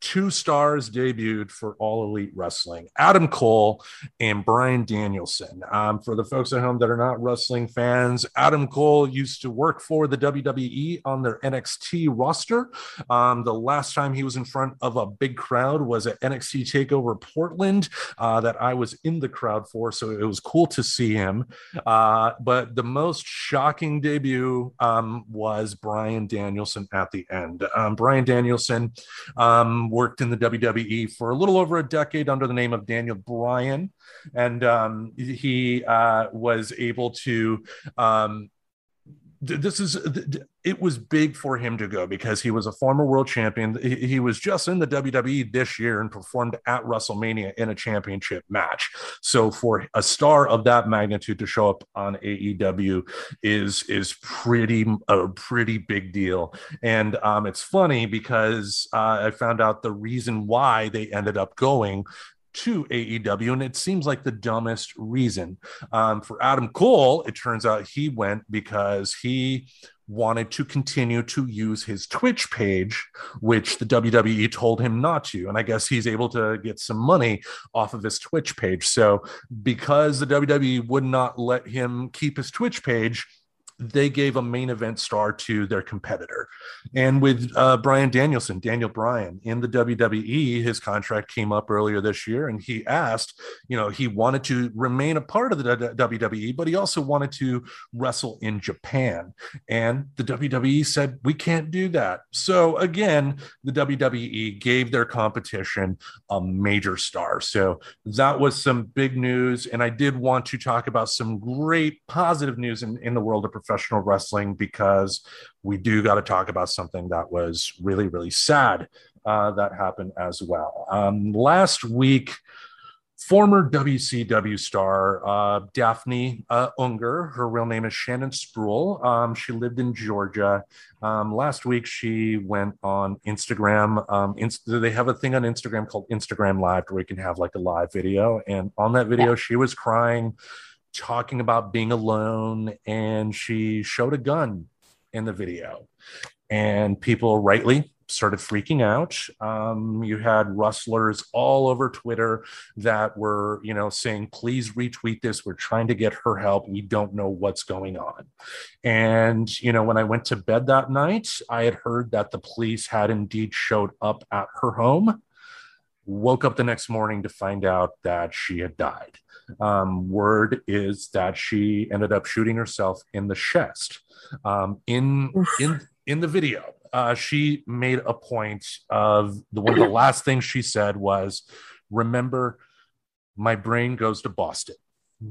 Speaker 1: two stars debuted for All Elite Wrestling Adam Cole and Bryan Danielson. Um, for the folks at home that are not wrestling fans, Adam Cole used to work for the WWE on their NXT roster. Um, the last time he was in front of a big crowd was at NXT TakeOver Portland, uh, that I was in the crowd for. So it was cool to see him. Uh, but the most shocking debut um, was Bryan Danielson at the end. Um, Bryan Danielson worked in the WWE for a little over a decade under the name of Daniel Bryan, and um, he uh, was able to. Um, this is it was big for him to go because he was a former world champion. He was just in the wwe this year and performed at wrestlemania in a championship match. So for a star of that magnitude to show up on aew is is pretty a pretty big deal. And um, it's funny because uh, i found out the reason why they ended up going to AEW, and it seems like the dumbest reason. Um, for Adam Cole, it turns out he went because he wanted to continue to use his Twitch page, which the WWE told him not to. And I guess he's able to get some money off of his Twitch page. So, because the WWE would not let him keep his Twitch page, they gave a main event star to their competitor. And with uh, Bryan Danielson, Daniel Bryan in the WWE, his contract came up earlier this year, and he asked, you know, he wanted to remain a part of the WWE, but he also wanted to wrestle in Japan. And the WWE said, we can't do that. So again, the WWE gave their competition a major star. So that was some big news. And I did want to talk about some great positive news in, in the world of professional professional wrestling because we do got to talk about something that was really, really sad uh, that happened as well. Um, last week, former WCW star uh, Daffney uh, Unger, her real name is Shannon Spruill. Um, she lived in Georgia. Um, last week, she went on Instagram. Um, inst- they have a thing on Instagram called Instagram Live where you can have like a live video. And on that video, yeah. she was crying talking about being alone and she showed a gun in the video. And people rightly started freaking out. Um, you had rustlers all over twitter that were you know saying please retweet this. We're trying to get her help. We don't know what's going on. And you know when i went to bed that night i had heard that the police had indeed showed up at her home woke up the next morning to find out that she had died um, word is that she ended up shooting herself in the chest. Um, in in in the video, uh, she made a point of the one of the last things she said was, "Remember, my brain goes to Boston."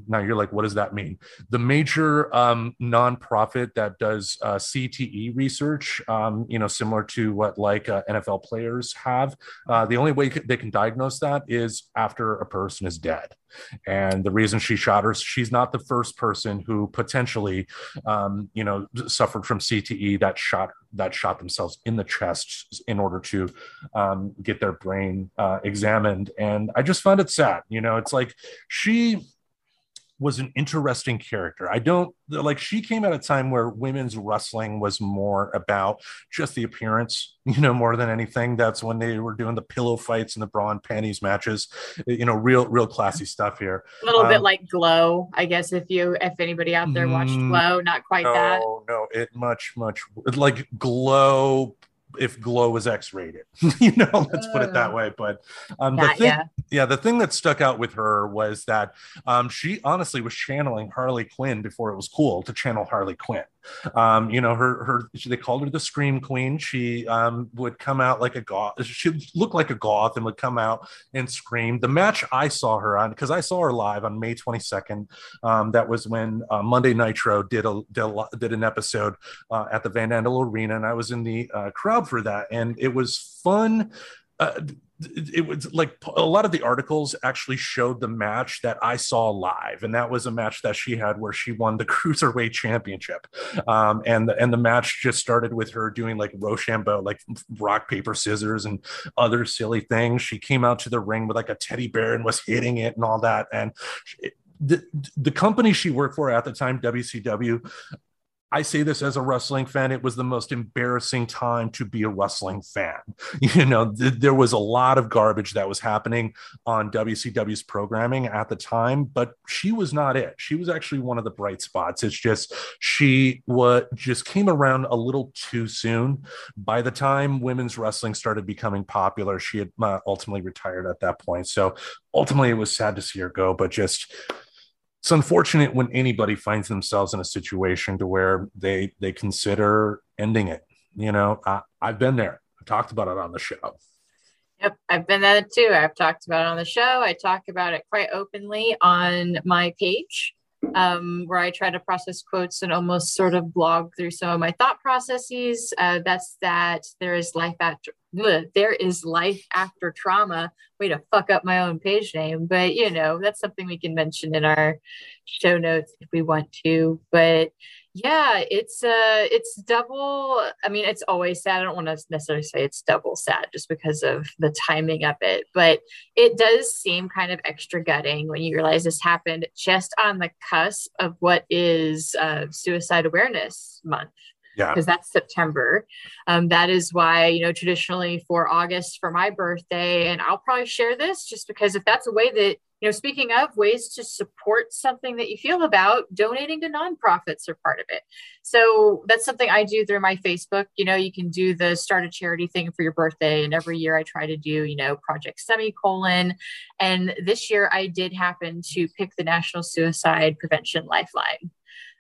Speaker 1: Now you're like, what does that mean? The major um, nonprofit that does uh, CTE research, um, you know, similar to what like uh, NFL players have, uh, the only way they can diagnose that is after a person is dead. And the reason she shot her, she's not the first person who potentially, um, you know, suffered from CTE that shot that shot themselves in the chest in order to um, get their brain uh, examined. And I just found it sad. You know, it's like she was an interesting character. I don't like she came at a time where women's wrestling was more about just the appearance, [LAUGHS] you know, more than anything. That's when they were doing the pillow fights and the bra and panties matches, you know, real, real classy stuff here.
Speaker 2: A little um, bit like Glow, I guess. If you, if anybody out there watched mm, Glow, not quite
Speaker 1: no,
Speaker 2: that.
Speaker 1: No, no, it much, much like Glow if glow was x-rated. [LAUGHS] You know let's put it that way. But um the thing yeah. yeah the thing that stuck out with her was that um she honestly was channeling harley quinn before it was cool to channel harley quinn um, you know, her her they called her the Scream Queen. She um, would come out like a goth. She looked like a goth and would come out and scream. The match I saw her on because I saw her live on May 22nd. Um, that was when uh, Monday Nitro did a did, a, did an episode uh, at the Van Andel Arena, and I was in the uh, crowd for that, and it was fun. Uh, it was like a lot of the articles actually showed the match that I saw live, and that was a match that she had where she won the [LAUGHS] cruiserweight championship. Um, and the, and the match just started with her doing like Rochambeau, like rock paper scissors and other silly things. She came out to the ring with like a teddy bear and was hitting it and all that. And the the company she worked for at the time, WCW, I say this as a wrestling fan. It was the most embarrassing time to be a wrestling fan. [LAUGHS] You know, th- there was a lot of garbage that was happening on WCW's programming at the time, but she was not it. She was actually one of the bright spots. It's just she what just came around a little too soon. By the time women's wrestling started becoming popular, she had uh, ultimately retired at that point. So ultimately, it was sad to see her go, but just it's unfortunate when anybody finds themselves in a situation to where they they consider ending it you know I, i've been there i've talked about it on the show
Speaker 2: Yep, I've been there too. I've talked about it on the show. I talk about it quite openly on my page. um, where I try to process quotes and almost sort of blog through some of my thought processes. Uh, that's that there is life after there is life after trauma. Way to fuck up my own page name, but you know that's something we can mention in our show notes if we want to. But yeah it's uh it's double i mean it's always sad i don't want to necessarily say it's double sad just because of the timing of it but it does seem kind of extra gutting when you realize this happened just on the cusp of what is uh, suicide awareness month
Speaker 1: yeah.
Speaker 2: because that's september. Um, that is why you know traditionally for august for my birthday and i'll probably share this just because if that's a way that you know speaking of ways to support something that you feel about donating to nonprofits are part of it. So that's something i do through my facebook. You know you can do the start a charity thing for your birthday and every year i try to do you know project semicolon. And this year i did happen to pick the national suicide prevention lifeline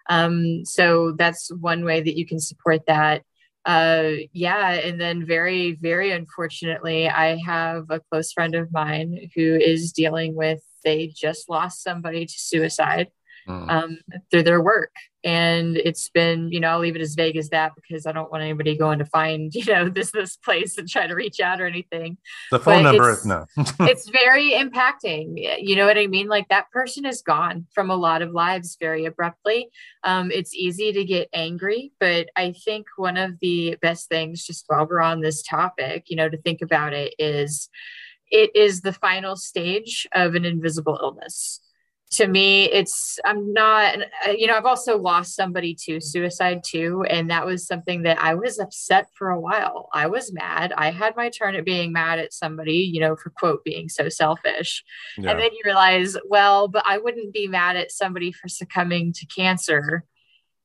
Speaker 2: um, so that's one way that you can support that. Uh, yeah, and then very, very unfortunately, I have a close friend of mine who is dealing with, they just lost somebody to suicide mm. um, through their work. And it's been, you know, I'll leave it as vague as that because I don't want anybody going to find, [LAUGHS] you know, this this place and try to reach out or anything.
Speaker 1: The phone but number, is no. [LAUGHS]
Speaker 2: it's very impacting. You know what I mean? Like that person is gone from a lot of lives very abruptly. Um, it's easy to get angry, but I think one of the best things, just while we're on this topic, you know, to think about it is it is the final stage of an invisible illness to me it's i'm not uh, you know i've also lost somebody to suicide too and that was something that i was upset for a while. I was mad. I had my turn at being mad at somebody you know for quote being so selfish. Yeah. and then you realize well but i wouldn't be mad at somebody for succumbing to cancer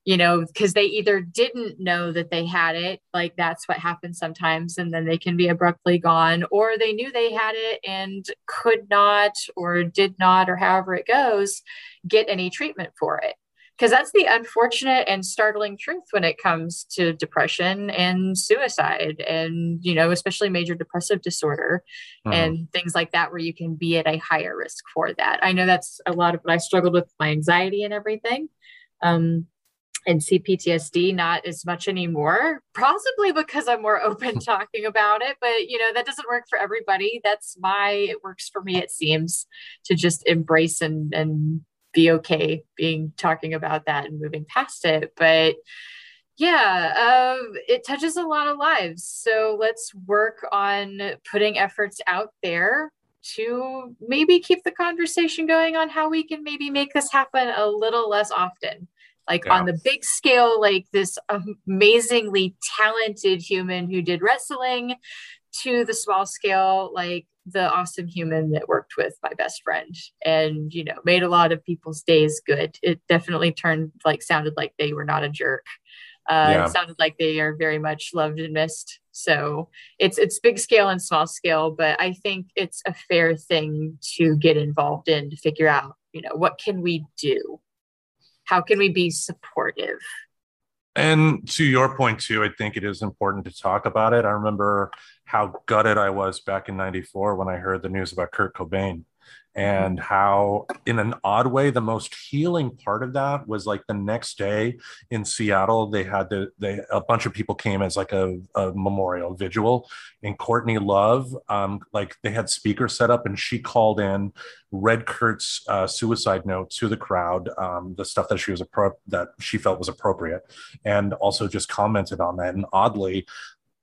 Speaker 2: you know, because they either didn't know that they had it, like that's what happens sometimes, and then they can be abruptly gone, or they knew they had it and could not, or did not, or however it goes, get any treatment for it. Because that's the unfortunate and startling truth when it comes to depression and suicide, and, you know, especially major depressive disorder mm-hmm. and things like that, where you can be at a higher risk for that. I know that's a lot of what I struggled with my anxiety and everything. Um, and CPTSD not as much anymore, possibly because I'm more open [LAUGHS] talking about it. But you know, that doesn't work for everybody. That's my it works for me, it seems, to just embrace and and be okay being talking about that and moving past it. But yeah, um, it touches a lot of lives. So let's work on putting efforts out there to maybe keep the conversation going on how we can maybe make this happen a little less often like yeah. on the big scale like this amazingly talented human who did wrestling to the small scale like the awesome human that worked with my best friend and you know made a lot of people's days good it definitely turned like sounded like they were not a jerk uh, yeah. it sounded like they are very much loved and missed so it's it's big scale and small scale but i think it's a fair thing to get involved in to figure out you know what can we do how can we be supportive?
Speaker 1: And to your point too i think it is important to talk about it. I remember how gutted i was back in 94 when i heard the news about kurt cobain and how in an odd way the most healing part of that was like the next day in seattle they had the they a bunch of people came as like a, a memorial vigil and courtney love um, like they had speakers set up and she called in read kurt's uh, suicide note to the crowd um, the stuff that she was appro- that she felt was appropriate and also just commented on that and oddly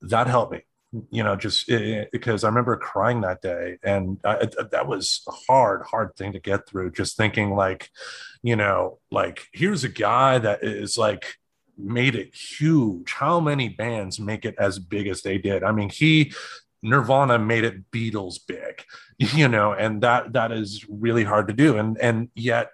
Speaker 1: that helped me you know, just it, because I remember crying that day, and I, that was a hard, hard thing to get through. Just thinking, like, you know, like here's a guy that is like made it huge. How many bands make it as big as they did? I mean, he Nirvana made it Beatles big, [LAUGHS] you know, and that that is really hard to do, and and yet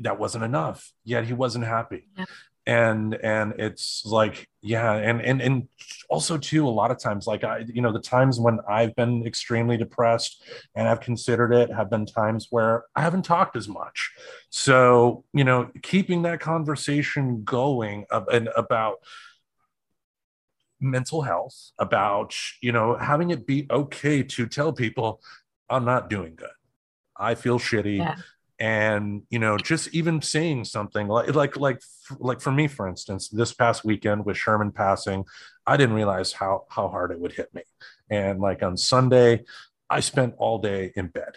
Speaker 1: that wasn't enough. Yet he wasn't happy. Yeah and and it's like yeah and and and also too a lot of times like i you know the times when i've been extremely depressed and i've considered it have been times where i haven't talked as much. So you know keeping that conversation going and about mental health about you know having it be okay to tell people i'm not doing good. I feel shitty. Yeah and you know just even saying something like like like like for me for instance this past weekend with sherman passing i didn't realize how how hard it would hit me. And like on sunday i spent all day in bed.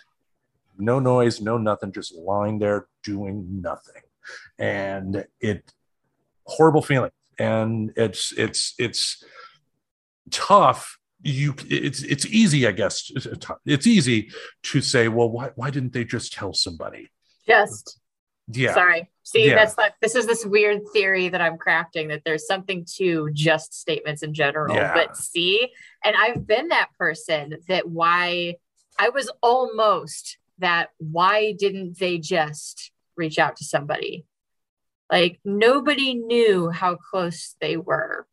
Speaker 1: No noise no nothing just lying there doing nothing. And it horrible feeling. And it's it's it's tough you it's it's easy i guess it's easy to say well why why didn't they just tell somebody?
Speaker 2: Just
Speaker 1: yeah.
Speaker 2: sorry. See yeah. that's like this is this weird theory that i'm crafting that there's something to just statements in general. Yeah. but see and i've been that person that why i was almost that why didn't they just reach out to somebody? Like nobody knew how close they were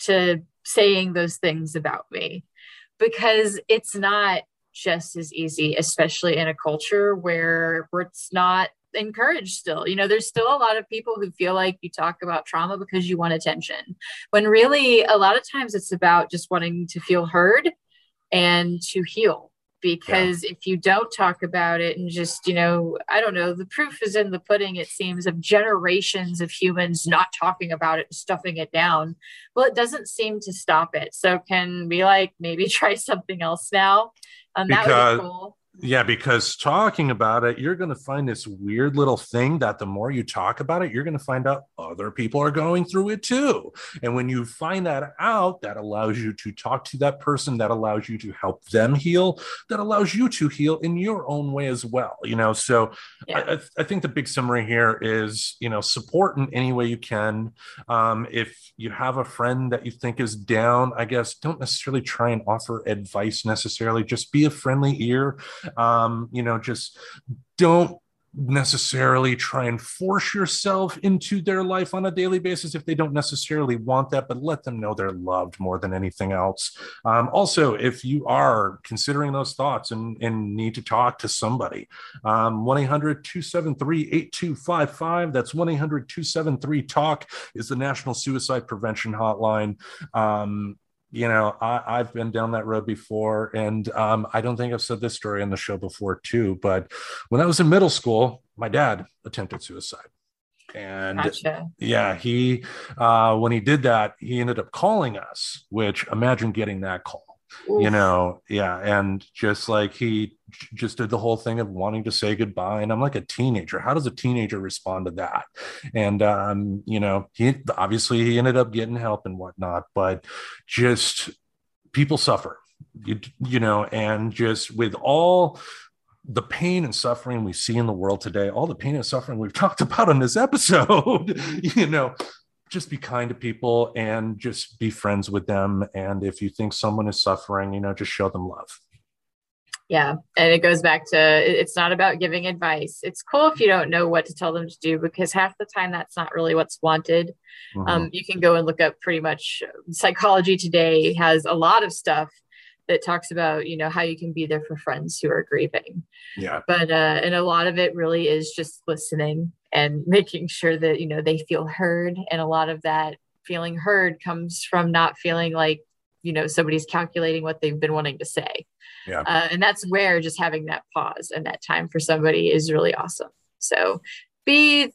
Speaker 2: to saying those things about me because it's not just as easy, especially in a culture where, it's not encouraged still. You know, there's still a lot of people who feel like you talk about trauma because you want attention, when really a lot of times it's about just wanting to feel heard and to heal because yeah. if you don't talk about it and just you know i don't know the proof is in the pudding it seems of generations of humans not talking about it stuffing it down. Well it doesn't seem to stop it. So can we like maybe [LAUGHS] try something else now? Um, because, that would be cool
Speaker 1: yeah, because talking about it, you're going to find this weird little thing that the more you talk about it, you're going to find out other people are going through it too. And when you find that out, that allows you to talk to that person, that allows you to help them heal, that allows you to heal in your own way as well. You know, so yeah. I, I, think the big summary here is, you know, support in any way you can. Um, if you have a friend that you think is down, I guess don't necessarily try and offer advice necessarily, just be a friendly ear um, you know, just don't necessarily try and force yourself into their life on a daily basis if they don't necessarily want that, but let them know they're loved more than anything else. Um, also, if you are considering those thoughts and, and need to talk to somebody, um, 1 800 273 8255. That's 1 800 273 TALK is the National Suicide Prevention Hotline. Um, you know, I, have been down that road before, and um, I don't think I've said this story on the show before too. But when I was in middle school, my dad attempted suicide, and gotcha. yeah, he uh, when he did that, he ended up calling us. Which imagine getting that call Oof. you know yeah and just like he just did the whole thing of wanting to say goodbye and i'm like a teenager. How does a teenager respond to that? And um you know he obviously he ended up getting help and whatnot but just people suffer. You, you know and just with all the pain and suffering we see in the world today, all the pain and suffering we've [LAUGHS] talked about in this episode, [LAUGHS] you know, just be kind to people and just be friends with them. And if you think someone is suffering, you know, just show them love.
Speaker 2: Yeah. And it goes back to it's not about giving advice. It's cool if you don't know what to tell them to do because half the time that's not really what's wanted. Mm-hmm. Um, you can go and look up pretty much psychology today has a lot of stuff that talks about you know how you can be there for friends who are grieving
Speaker 1: yeah
Speaker 2: but uh and a lot of it really is just listening and making sure that you know they feel heard. And a lot of that feeling heard comes from not feeling like you know somebody's calculating what they've been wanting to say.
Speaker 1: Yeah. Uh,
Speaker 2: and that's where just having that pause and that time for somebody is really awesome. So be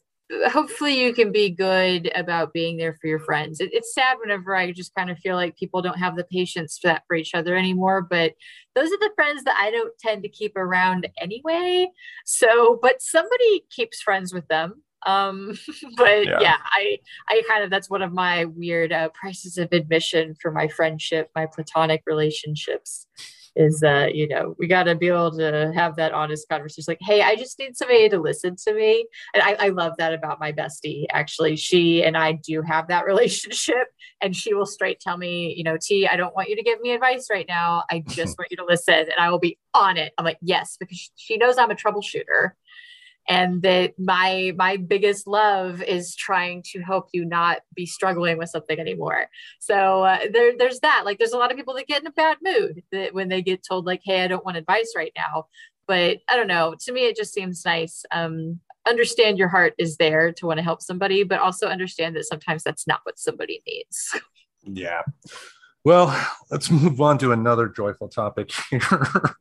Speaker 2: hopefully you can be good about being there for your friends. It, it's sad whenever I just kind of feel like people don't have the patience for that for each other anymore, but those are the friends that I don't tend to keep around anyway. So, but somebody keeps friends with them. Um, [LAUGHS] but yeah. yeah, I, I kind of, that's one of my weird uh, prices of admission for my friendship, my platonic relationships is that you know we got to be able to have that honest conversation like hey i just need somebody to listen to me. And I, I love that about my bestie actually. She and i do have that [LAUGHS] relationship and she will straight tell me you know t i don't want you to give me advice right now. I [LAUGHS] just want you to listen and i will be on it. I'm like yes because she knows i'm a troubleshooter and that my my biggest love is trying to help you not be struggling with something anymore. So uh, there there's that. Like there's a lot of people that get in a bad mood that when they get told like hey i don't want advice right now. But i don't know. To me it just seems nice um understand your heart is there to want to help somebody but also understand that sometimes that's not what somebody needs.
Speaker 1: Yeah Well, let's move on to another joyful topic here.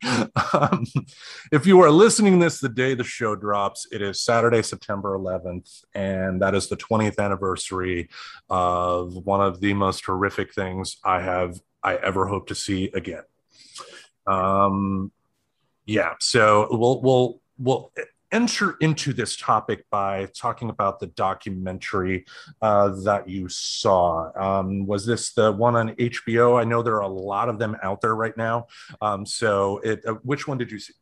Speaker 1: [LAUGHS] um, if you are listening this the day the show drops, it is Saturday, September 11th, and that is the 20th anniversary of one of the most horrific things I have I ever hope to see again. Um, yeah, so we'll we'll we'll enter into this topic by talking about the documentary uh, that you saw. Um, was this the one on HBO? I know there are a lot of them out there right now. Um, so, it, uh, which one did you see?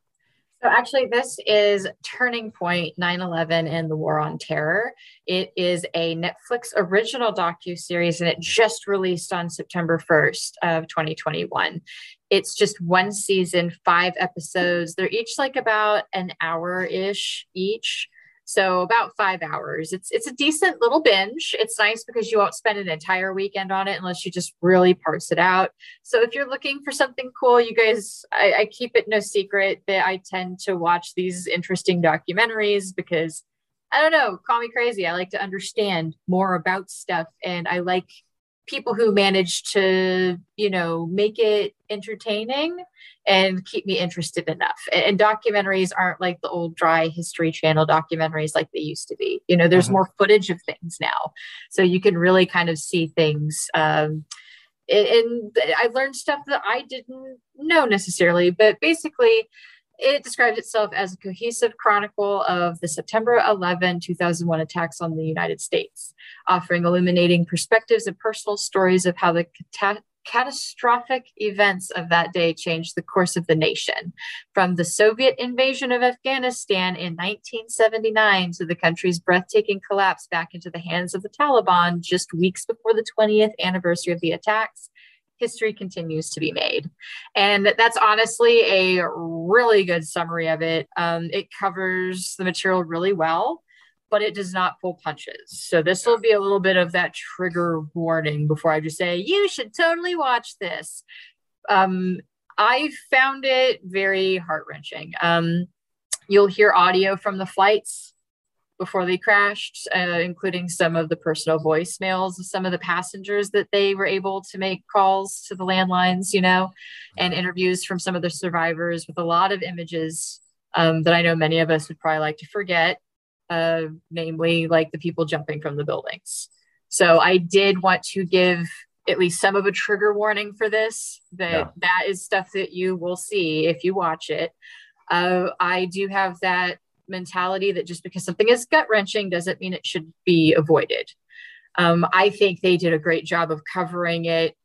Speaker 2: So, actually, this is Turning Point 9 11 and the War on Terror. It is a Netflix original docu series, and it just released on September 1st of 2021. It's just one season, five episodes. They're each like about an hour ish each. So about five hours. It's it's a decent little binge. It's nice because you won't spend an entire weekend on it unless you just really parse it out. So if you're looking for something cool, you guys, I, I keep it no secret that I tend to watch these interesting documentaries because I don't know, call me crazy. I like to understand more about stuff and I like people who manage to, you know, make it entertaining and keep me interested enough. And, documentaries aren't like the old dry history channel documentaries like they used to be. You know, there's mm-hmm. more footage of things now. So you can really kind of see things. Um, and I learned stuff that I didn't know necessarily, but basically, it describes itself as a cohesive chronicle of the September 11, 2001 attacks on the United States, offering illuminating perspectives and personal stories of how the cata- catastrophic events of that day changed the course of the nation. From the Soviet invasion of Afghanistan in 1979 to the country's breathtaking collapse back into the hands of the Taliban just weeks before the 20th anniversary of the attacks history continues to be made. And that's honestly a really good summary of it. Um, it covers the material really well, but it does not pull punches. So this will be a little bit of that trigger warning before I just say, you should totally watch this. Um, I found it very heart wrenching. Um, you'll hear audio from the flights before they crashed, uh, including some of the personal voicemails of some of the passengers that they were able to make calls to the landlines, you know, and interviews from some of the survivors with a lot of images um, that I know many of us would probably like to forget, uh, namely like the people jumping from the buildings. So I did want to give at least some of a trigger warning for this that yeah. that is stuff that you will see if you watch it. Uh, I do have that mentality that just because something is gut wrenching doesn't mean it should be avoided. Um, I think they did a great job of covering it,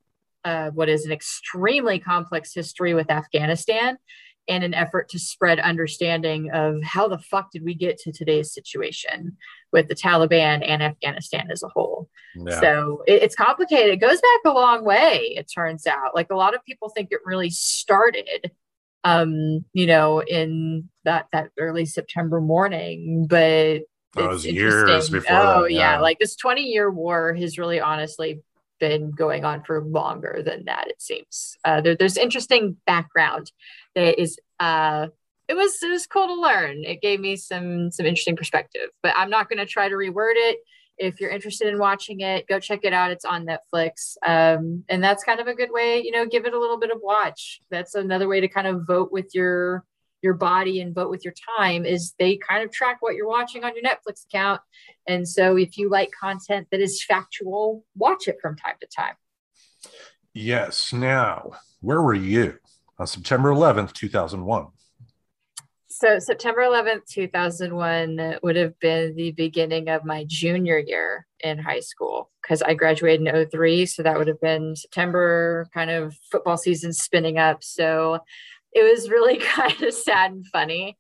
Speaker 2: uh, what is an extremely complex history with Afghanistan, in an effort to spread understanding of how the fuck did we get to today's situation with the Taliban and Afghanistan as a whole. Yeah. So it, it's complicated. It goes back a long way, it turns out. Like a lot of people think it really started um, you know, in that that early September morning. But
Speaker 1: that was years before.
Speaker 2: Oh
Speaker 1: that,
Speaker 2: yeah. yeah, like this 20 year war has really honestly been going on for longer than that. It seems uh, there, there's interesting background that is. Uh, it was it was cool to learn. It gave me some some interesting perspective. But I'm not going to try to reword it if you're interested in watching it, go check it out. It's on Netflix. Um, and that's kind of a good way, you know, give it a little bit of watch. That's another way to kind of vote with your your body and vote with your time is they kind of track what you're watching on your Netflix account. And so if you like content that is factual, watch it from time to time.
Speaker 1: Yes. Now, where were you on September 11th, 2001?
Speaker 2: So September 11th, 2001 would have been the beginning of my junior year in high school because I graduated in 03. So that would have been September, kind of football season spinning up. So it was really [LAUGHS] kind of sad and funny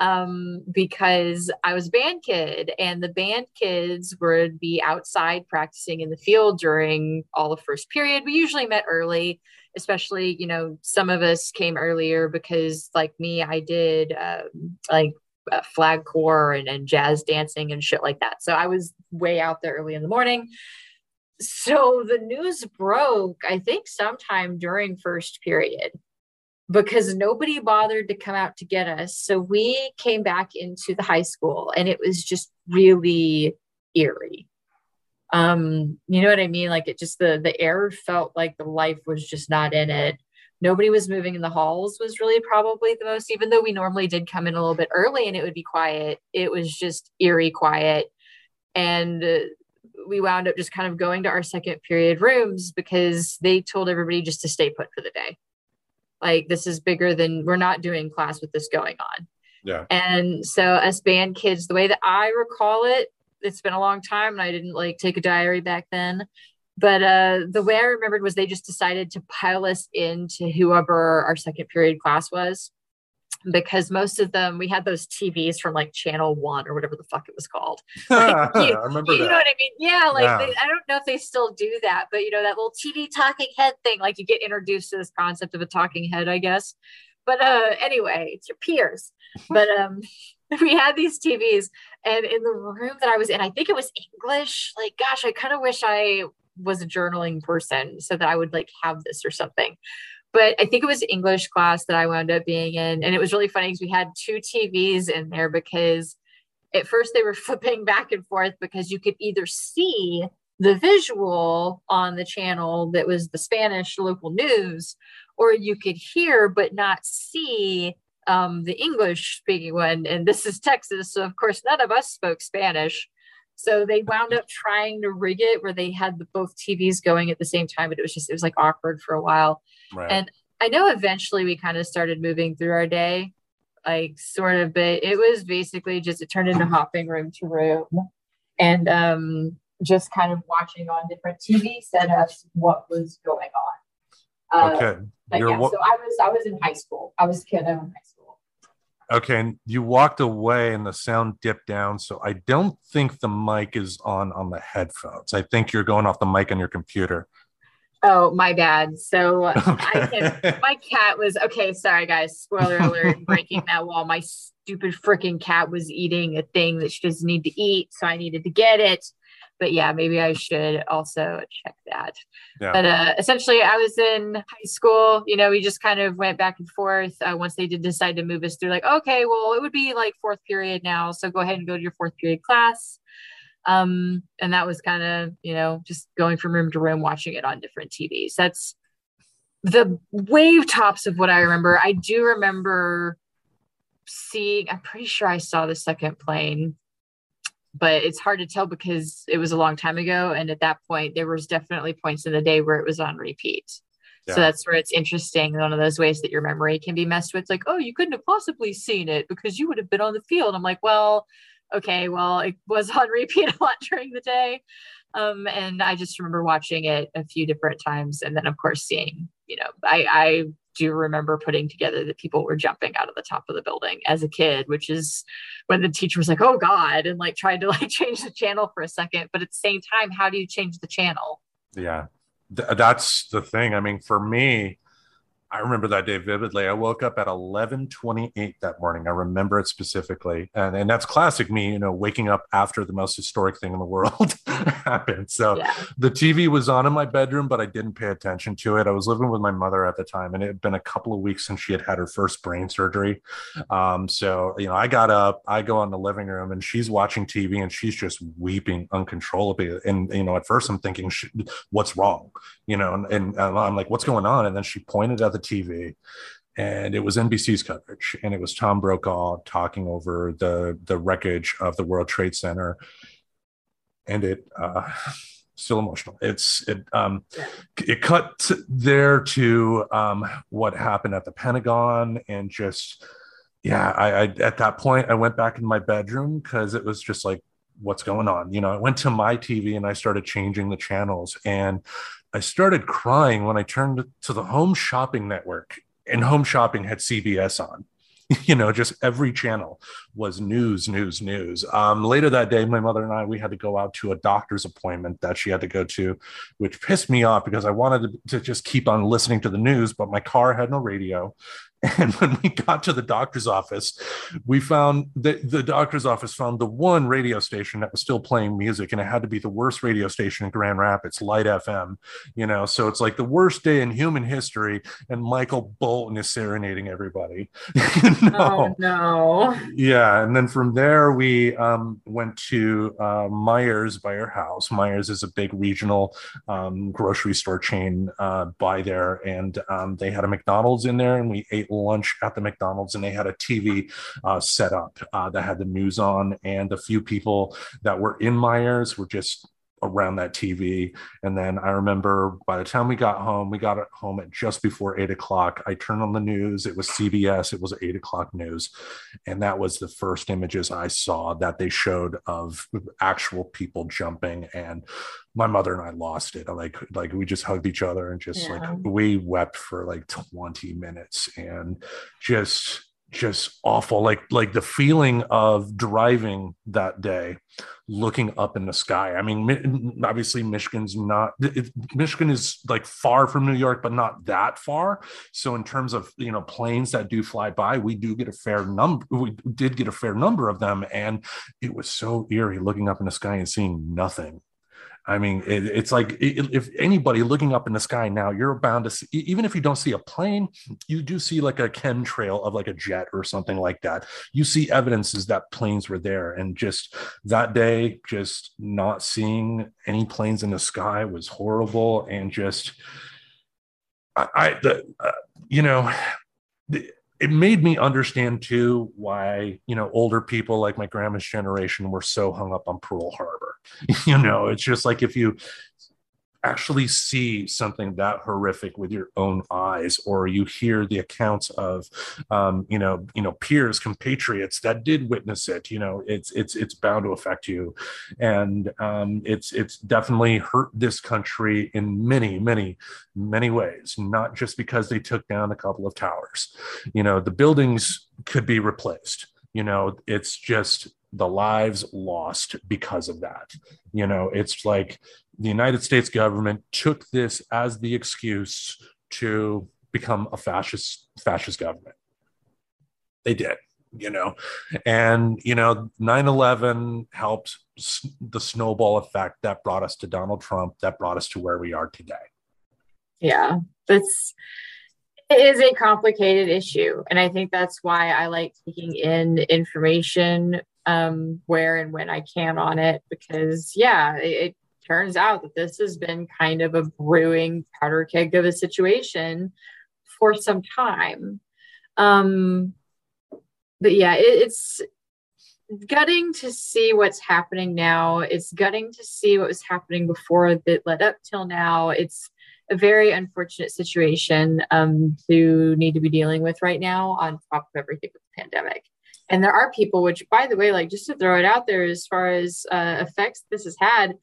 Speaker 2: um, because I was band kid and the band kids would be outside practicing in the field during all the first period. We usually met early especially you know some of us came earlier because like me i did um, like uh, flag corps and, and jazz dancing and shit like that. So i was way out there early in the morning. So the news broke i think sometime during first period because nobody bothered to come out to get us so we came back into the high school and it was just really eerie Um, you know what I mean? Like it just the the air felt like the life was just not in it. Nobody was moving in the halls was really probably the most, even though we normally did come in a little bit early and it would be quiet. It was just eerie quiet. And uh, we wound up just kind of going to our second period rooms because they told everybody just to stay put for the day. Like this is bigger than we're not doing class with this going on.
Speaker 1: Yeah.
Speaker 2: And so us band kids, the way that I recall it, it's been a long time and I didn't like take a diary back then. But uh, the way I remembered was they just decided to pile us into whoever our second period class was because most of them we had those TVs from like channel one or whatever the fuck it was called. [LAUGHS]
Speaker 1: Like, you, I remember
Speaker 2: you know what I mean? Yeah, like
Speaker 1: Yeah.
Speaker 2: They, I don't know if they still do that, but you know that little TV talking head thing. Like you get introduced to this concept of a talking head, I guess. But uh, anyway, it's your peers. But um, [LAUGHS] we had these TVs, and in the room that I was in, I think it was English. Like, gosh, I kind of wish I was a journaling person so that I would like have this or something but I think it was English class that I wound up being in. And it was really funny because we had two TVs in there because at first they were [LAUGHS] flipping back and forth because you could either see the visual on the channel that was the Spanish local news, or you could hear but not see um, the English speaking one. And this is Texas. So, of course, none of us spoke Spanish. So they wound up trying to rig it where they had the, both TVs going at the same time, but it was just, it was like awkward for a while.
Speaker 1: Right.
Speaker 2: And I know eventually we kind of started moving through our day, like sort of, but it was basically just it turned into hopping room to room and um, just kind of watching on different TV setups what was going on. Uh,
Speaker 1: okay.
Speaker 2: But
Speaker 1: You're
Speaker 2: yeah,
Speaker 1: wa-
Speaker 2: so I was I was in high school. I was a kid in high school.
Speaker 1: Okay. and You walked away and the sound dipped down. So I don't think the mic is on on the headphones. I think you're going off the mic on your computer.
Speaker 2: Oh, my bad. So [LAUGHS] I can my cat was okay. Sorry, guys. Spoiler alert! breaking that wall. My stupid freaking cat was eating a thing that she doesn't need to eat, so I needed to get it. But yeah, maybe I should also check that.
Speaker 1: Yeah.
Speaker 2: But uh, essentially, I was in high school. You know, we just kind of went back and forth. Uh, once they did decide to move us through, like, okay, well, it would be like fourth period now, so go ahead and go to your fourth period class. Um, and that was kind of, you know, just going from room to room, watching it on different TVs. That's the wave tops of what I remember. I do remember seeing, I'm pretty sure I saw the second plane, but it's hard to tell because it was a long time ago. And at that point, there was definitely points in the day where it was on repeat.
Speaker 1: Yeah.
Speaker 2: So that's where it's interesting. One of those ways that your memory can be messed with. Like, oh, you couldn't have possibly seen it because you would have been on the field. I'm like, well, okay, well, it was on repeat [LAUGHS] a lot during the day. Um, and I just remember watching it a few different times. And then, of course, seeing, you know, I, I do remember putting together that people were jumping out of the top of the building as a kid, which is when the teacher was like, oh God, and like tried to [LAUGHS] like change the channel for a second. But at the same time, how do you change the channel?
Speaker 1: Yeah, Th- that's the thing. I mean, for me, I remember that day vividly. I woke up at eleven twenty-eight that morning. I remember it specifically, and and that's classic me. You know, waking up after the most historic thing in the world [LAUGHS] happened. So
Speaker 2: Yeah.
Speaker 1: the TV was on in my bedroom, but I didn't pay attention to it. I was living with my mother at the time, and it had been a couple of weeks since she had had her first brain surgery. Um, so you know, I got up, I go in the living room, and she's watching TV, and she's just weeping uncontrollably. And you know, at first I'm thinking, "What's wrong?" You know, and, and I'm like, "What's going on?" And then she pointed at the TV. And it was NBC's coverage, and it was Tom Brokaw talking over the the wreckage of the World Trade Center, and it uh, still emotional. It's it um it cut there to um what happened at the Pentagon and just yeah I, I at that point I went back in my bedroom because it was just like what's going on you know I went to my TV and I started changing the channels and I started crying when I turned to the Home Shopping Network and Home Shopping had CBS on. [LAUGHS] You know just every channel was news news news. Um, later that day my mother and i we had to go out to a doctor's appointment that she had to go to which pissed me off because i wanted to, to just keep on listening to the news but my car had no radio [LAUGHS] And when we got to the doctor's office, we found that the doctor's office found the one radio station that was still playing music, and it had to be the worst radio station in Grand Rapids, Light FM. You know, so it's like the worst day in human history, and Michael Bolton is serenading everybody. [LAUGHS] [LAUGHS]
Speaker 2: Oh no!
Speaker 1: Yeah, and then from there we um, went to uh, Meijer's by our house. Meijer's is a big regional um, grocery store chain uh, by there, and um, they had a McDonald's in there, and we ate lunch at the McDonald's, and they had a TV uh, set up uh, that had the news on, and a few people that were in Meijer's were just around that TV. And then I remember by the time we got home, we got home at just before eight o'clock. I turned on the news. It was CBS. It was eight o'clock news. And that was the first images I saw that they showed of actual people jumping. And my mother and I lost it. Like, like we just hugged each other and just yeah. like we wept for like 20 minutes and just just awful like like the feeling of driving that day looking up in the sky i mean obviously michigan's not it, michigan is like far from new york but not that far so in terms of you know planes that do fly by we do get a fair number we did get a fair number of them and it was so eerie looking up in the sky and seeing nothing I mean, it, it's like it, if anybody looking up in the sky now, you're bound to see, even if you don't see a plane, you do see like a chemtrail of like a jet or something like that. You see evidences that planes were there. And just that day, just not seeing any planes in the sky was horrible. And just, I, I the, uh, you know, the, it made me understand too why you know older people like my grandma's generation were so hung up on Pearl Harbor. [LAUGHS] you know, it's just like if you actually see something that horrific with your own eyes or you hear the accounts of um, you know you know peers compatriots that did witness it you know it's it's it's bound to affect you. And um, it's it's definitely hurt this country in many many many ways not just because they took down a couple of towers. You know the buildings could be replaced. You know it's just the lives lost because of that you know it's like the United States government took this as the excuse to become a fascist fascist government. They did, you know, and you know, 9/11 helped the snowball effect that brought us to Donald Trump, that brought us to where we are today.
Speaker 2: Yeah, that's it is a complicated issue, and I think that's why I like taking in information um, where and when I can on it because yeah, it, turns out that this has been kind of a brewing powder keg of a situation for some time. Um, but yeah, it, it's gutting to see what's happening now. It's gutting to see what was happening before that led up till now. It's a very unfortunate situation um, to need to be dealing with right now on top of everything with the pandemic. And there are people, which, by the way, like just to throw it out there, as far as uh, effects this has had,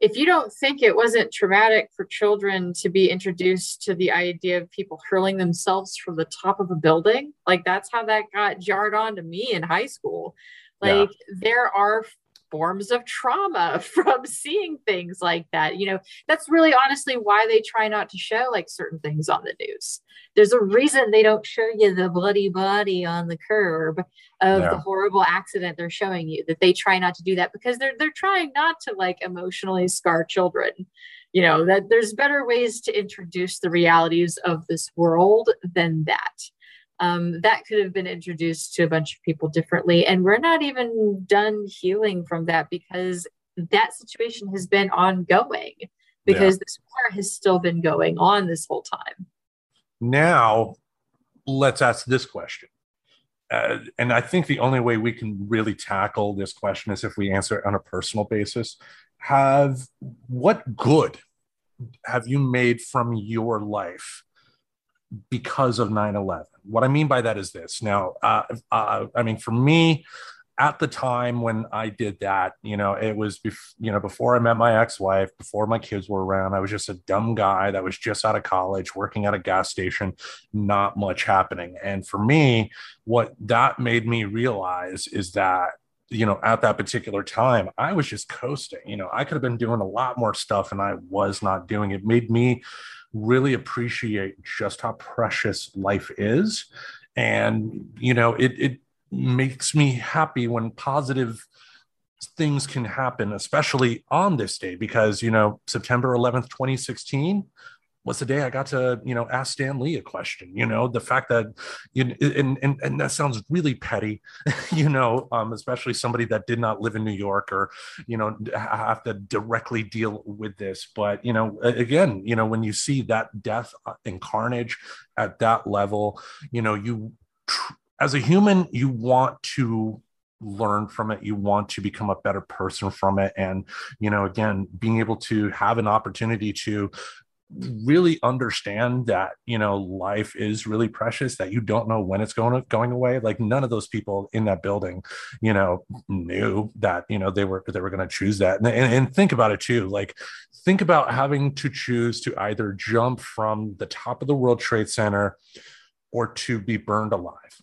Speaker 2: if you don't think it wasn't traumatic for children to be introduced to the idea of people hurling themselves from the top of a building, like that's how that got jarred on to me in high school. Like yeah. there are forms of trauma [LAUGHS] from seeing things like that. You know, that's really honestly why they try not to show like certain things on the news. There's a reason they don't show you the bloody body on the curb of yeah. the horrible accident they're showing you. That they try not to do that because they're they're trying not to like emotionally scar children. You know, that there's better ways to introduce the realities of this world than that um, that could have been introduced to a bunch of people differently. And we're not even done healing from that because that situation has been ongoing because yeah. this war has still been going on this whole time.
Speaker 1: Now, let's ask this question. Uh, and I think the only way we can really tackle this question is if we answer it on a personal basis. Have what good have you made from your life because of 9 11. What I mean by that is this. Now, uh, uh, I mean, for me, at the time when I did that, you know, it was, bef- you know, before I met my ex wife, before my kids were around, I was just a dumb guy that was just out of college working at a gas station, not much happening. And for me, what that made me realize is that you know, at that particular time, I was just coasting. You know, I could have been doing a lot more stuff and I was not doing it. Made me really appreciate just how precious life is. And you know it it makes me happy when positive things can happen especially on this day because you know september 11th 2016 was the day I got to, you know, ask Stan Lee a question. You know, the fact that, you and and, and that sounds really petty, [LAUGHS] you know, um, especially somebody that did not live in New York or, you know, have to directly deal with this. But you know, again, you know, when you see that death uh, and carnage at that level, you know, you as a human, you want to learn from it you want to become a better person from it and you know again being able to have an opportunity to really understand that you know life is really precious that you don't know when it's going going away. Like none of those people in that building you know knew that you know they were they were going to choose that. And, and, and think about it too like think about having to choose to either jump from the top of the world trade center or to be burned alive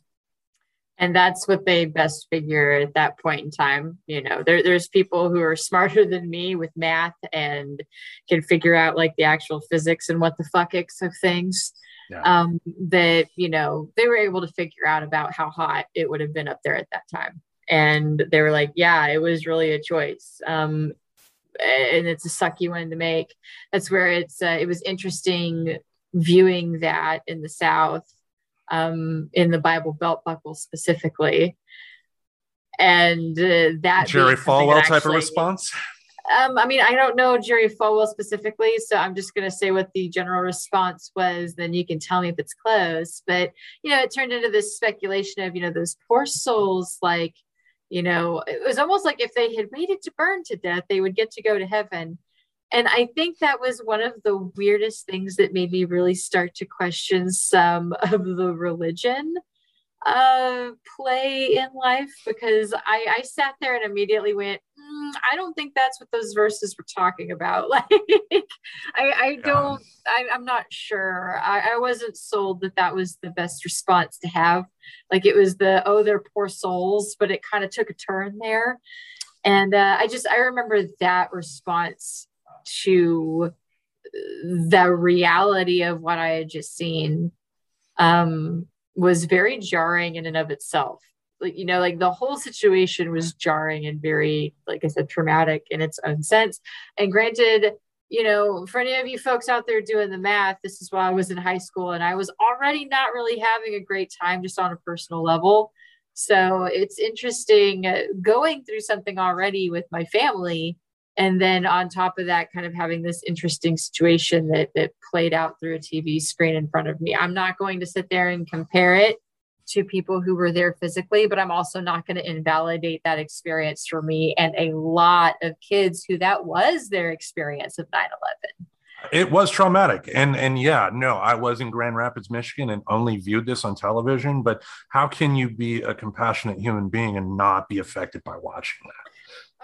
Speaker 2: and that's what they best figure at that point in time you know. There, there's people who are smarter than me with math and can figure out like the actual physics and what the fuckics of things yeah. um, that you know they were able to figure out about how hot it would have been up there at that time. And they were like yeah it was really a choice. Um, and it's a sucky one to make. That's where it's uh, it was interesting viewing that in the south um, in the Bible belt buckle specifically. And uh, that
Speaker 1: Jerry Falwell actually, type of response.
Speaker 2: Um, I mean, I don't know Jerry Falwell specifically, so I'm just going to say what the general response was. Then you can tell me if it's close. But you know, it turned into this speculation of you know those poor souls, like you know, it was almost like if they had waited to burn to death, they would get to go to heaven and I think that was one of the weirdest things that made me really start to question some [LAUGHS] of the religion uh, play in life because I, I sat there and immediately went, mm, I don't think that's what those verses were talking about. [LAUGHS] Like, I, I don't, I, am not sure. I, I wasn't sold that that was the best response to have. Like, it was the, oh, they're poor souls, but it kind of took a turn there. And uh, I just, I remember that response to the reality of what I had just seen um, was very jarring in and of itself. Like, you know, like the whole situation was jarring and very, like I said, traumatic in its own sense. And granted, you know, for any of you folks out there doing the math, this is why I was in high school and I was already not really having a great time just on a personal level. So it's interesting uh, going through something already with my family and then on top of that kind of having this interesting situation that that played out through a tv screen in front of me. I'm not going to sit there and compare it to people who were there physically but i'm also not going to invalidate that experience for me and a lot of kids who that was their experience of 9-11
Speaker 1: it was traumatic. And and yeah no i was in grand rapids michigan and only viewed this on television but how can you be a compassionate human being and not be affected by watching that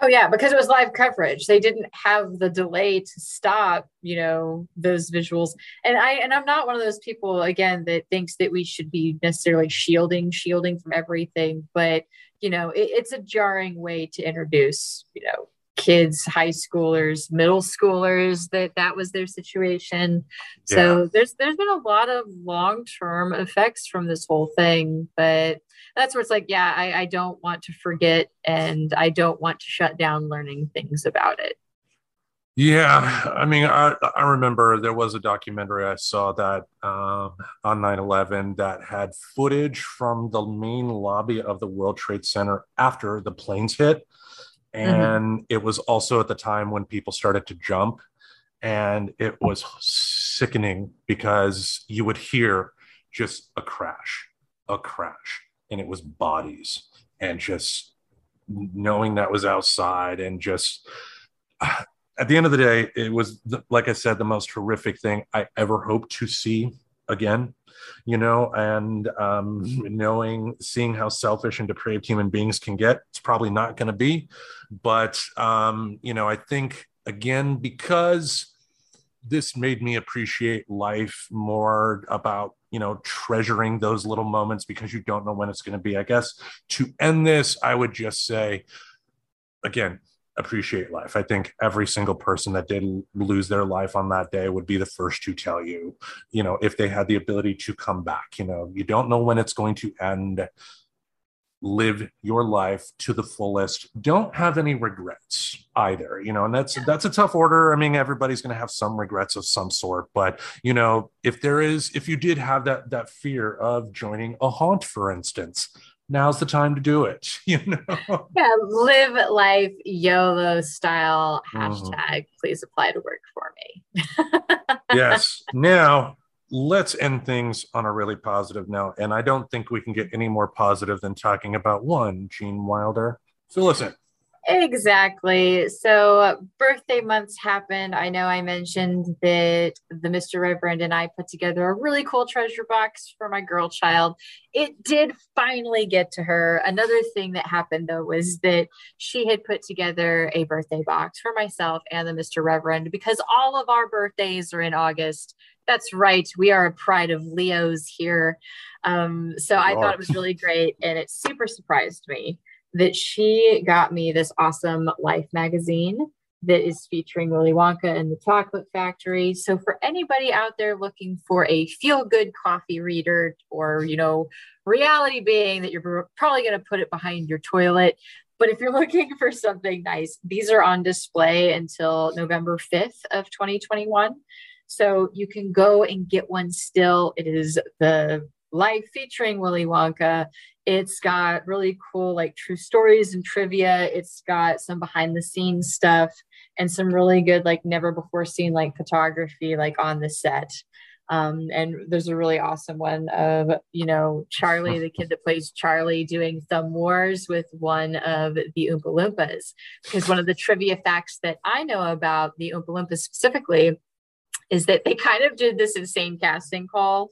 Speaker 2: Oh yeah, because it was live coverage. They didn't have the delay to stop, you know, those visuals. And I and I'm not one of those people again that thinks that we should be necessarily shielding shielding from everything, but you know, it, it's a jarring way to introduce, you know, kids, high schoolers, middle schoolers that that was their situation. Yeah. So there's there's been a lot of long-term effects from this whole thing, but that's where it's like, yeah, I, I don't want to forget and I don't want to shut down learning things about it.
Speaker 1: Yeah, I mean, I, I remember there was a documentary I saw that um, on 9 11 that had footage from the main lobby of the World Trade Center after the planes hit. Mm-hmm. And mm-hmm. it was also at the time when people started to jump. And it was sickening because you would hear just a crash, a crash and it was bodies and just knowing that was outside and just [SIGHS] at the end of the day it was like i said the most horrific thing i ever hope to see again you know and um, knowing seeing how selfish and depraved human beings can get it's probably not going to be. But um, you know i think again because this made me appreciate life more about you know treasuring those little moments because you don't know when it's going to be i guess. To end this i would just say again appreciate life. I think every single person that did lose their life on that day would be the first to tell you, you know, if they had the ability to come back, you know, you don't know when it's going to end. Live your life to the fullest. Don't have any regrets either, you know, and that's that's a tough order. I mean, everybody's going to have some regrets of some sort, but you know, if there is, if you did have that that fear of joining a haunt, for instance, now's the time to do it. [LAUGHS] You know?
Speaker 2: Yeah, live life YOLO style mm-hmm. hashtag. Mm-hmm. Please apply to work for me. [LAUGHS]
Speaker 1: yes. Now let's end things on a really positive note. And I don't think we can get any more positive than talking about one, Gene Wilder. so in.
Speaker 2: Exactly. So birthday months happened. I know I mentioned that the Mr. Reverend and I put together a really cool treasure box for my girl child. It did finally get to her. Another thing that happened though was that she had put together a birthday box for myself and the Mr. Reverend because all of our birthdays are in August. That's right. We are a pride of Leos here. Um, so I thought it was really great and it super surprised me that she got me this awesome Life magazine that is featuring Willy Wonka and the Chocolate Factory. So for anybody out there looking for a feel good coffee reader or, you know, reality being that you're probably going to put it behind your toilet, but if you're [LAUGHS] looking for something nice, these are on display until November 5th of 2021. So you can go and get one still. It is the life featuring Willy Wonka it's got really cool, like true stories and trivia. It's got some behind the scenes stuff and some really good, like never before seen, like photography, like on the set. Um, and there's a really awesome one of, you know, Charlie, the kid that plays Charlie, doing thumb wars with one of the Oompa Loompas. Because one of the trivia facts that I know about the Oompa Loompas specifically is that they kind of did this insane casting call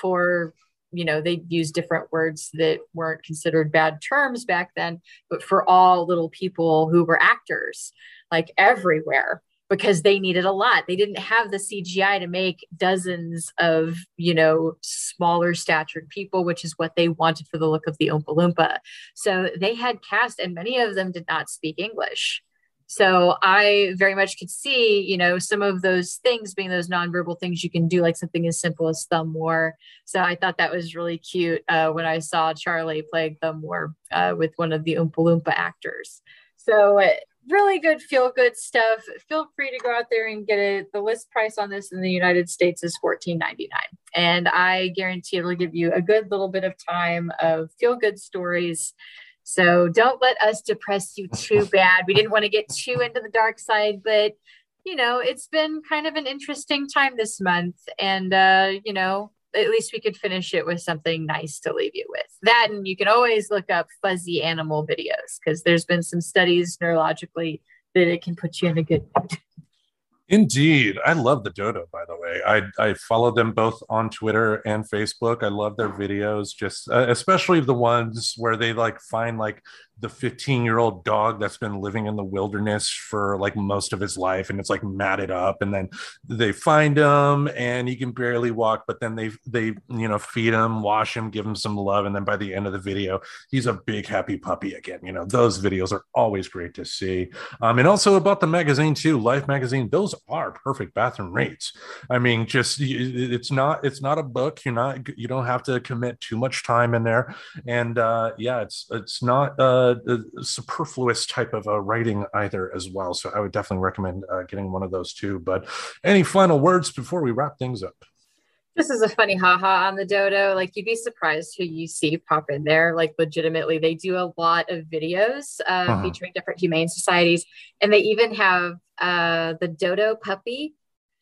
Speaker 2: for you know they used different words that weren't considered bad terms back then but for all little people who were actors like everywhere because they needed a lot. They didn't have the cgi to make dozens of you know smaller statured people which is what they wanted for the look of the oompa loompa. So they had cast and many of them did not speak english so I very much could see, you know, some of those things being those nonverbal things you can do, like something as simple as thumb war. So I thought that was really cute uh, when I saw Charlie playing thumb war uh, with one of the Oompa Loompa actors. So uh, really good, feel good stuff. Feel free to go out there and get it. The list price on this in the United States is $14.99. And I guarantee it'll give you a good little bit of time of feel good stories so don't let us depress you too [LAUGHS] bad. We didn't want to get too into the dark side, but you know, it's been kind of an interesting time this month. And uh, you know, at least we could finish it with something nice to leave you with. That and you can always look up fuzzy animal videos because there's been some studies neurologically that it can put you in a good mood.
Speaker 1: Indeed. I love the Dodo, by the way. I, I follow them both on Twitter and Facebook. I love their videos, just uh, especially the ones where they like find like the 15 year old dog that's been living in the wilderness for like most of his life and it's like matted up and then they find him and he can barely walk but then they they you know feed him wash him give him some love and then by the end of the video he's a big happy puppy again. You know those videos are always great to see. Um, and also about the magazine too. Life magazine those are perfect bathroom rates. I mean just it's not it's not a book. You're not you don't have to commit too much time in there. And uh yeah it's it's not uh a, superfluous type of uh, writing either as well. So I would definitely recommend uh, getting one of those too. But any final words before we wrap things up?
Speaker 2: This is a funny haha on the dodo. Like you'd be surprised who you see pop in there. Like legitimately, they do a lot of videos uh, uh-huh. featuring different humane societies, and they even have uh, the dodo puppy.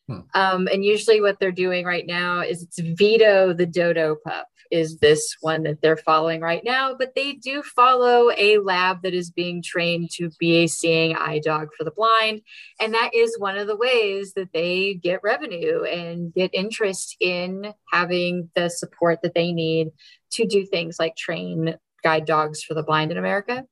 Speaker 2: Hmm. Um, and usually, what they're doing right now is it's Vito the dodo pup is this one that they're following right now, but they do follow a lab that is being trained to be a seeing eye dog for the blind. And that is one of the ways that they get revenue and get interest in having the support that they need to do things like train guide dogs for the blind in America.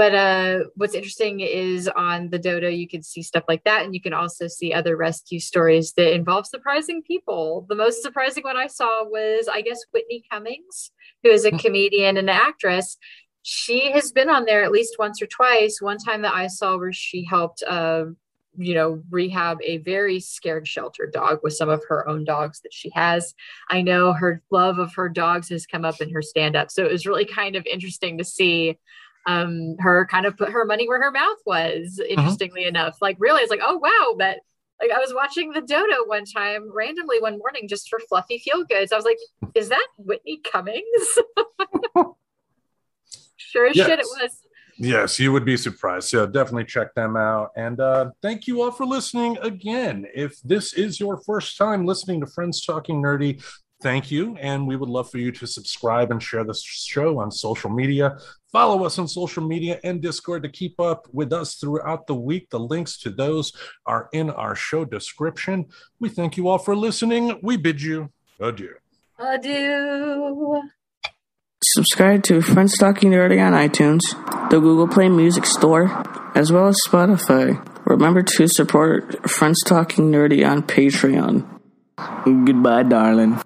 Speaker 2: But uh, what's interesting is on the Dodo, you can see stuff like that. And you can also see other rescue stories that involve surprising people. The most surprising one I saw was, I guess, Whitney Cummings, who is a hmm. comedian and an actress. she has been on there at least once or twice. One time that I saw where she helped, uh, you know, rehab a very scared shelter dog with some of her own dogs that she has. I know her love of her dogs has come up in her stand up. So it was really kind of interesting to see um her kind of put her money where her mouth was uh-huh. interestingly enough like realize like oh wow but like I was watching the dodo one time randomly one morning just for fluffy feel goods. I was like, is that Whitney Cummings? [LAUGHS] sure as yes. shit it was.
Speaker 1: Yes, you would be surprised. So definitely check them out. And uh, thank you all for listening again. If this is your first time listening to Friends Talking Nerdy, thank you. And we would love for you to subscribe and share this show on social media. Follow us on social media and Discord to keep up with us throughout the week. The links to those are in our show description. We thank you all for listening. We bid you adieu.
Speaker 2: Adieu.
Speaker 3: Subscribe to Friends Talking Nerdy on iTunes, the Google Play Music Store, as well as Spotify. Remember to support Friends Talking Nerdy on Patreon. Goodbye, darling.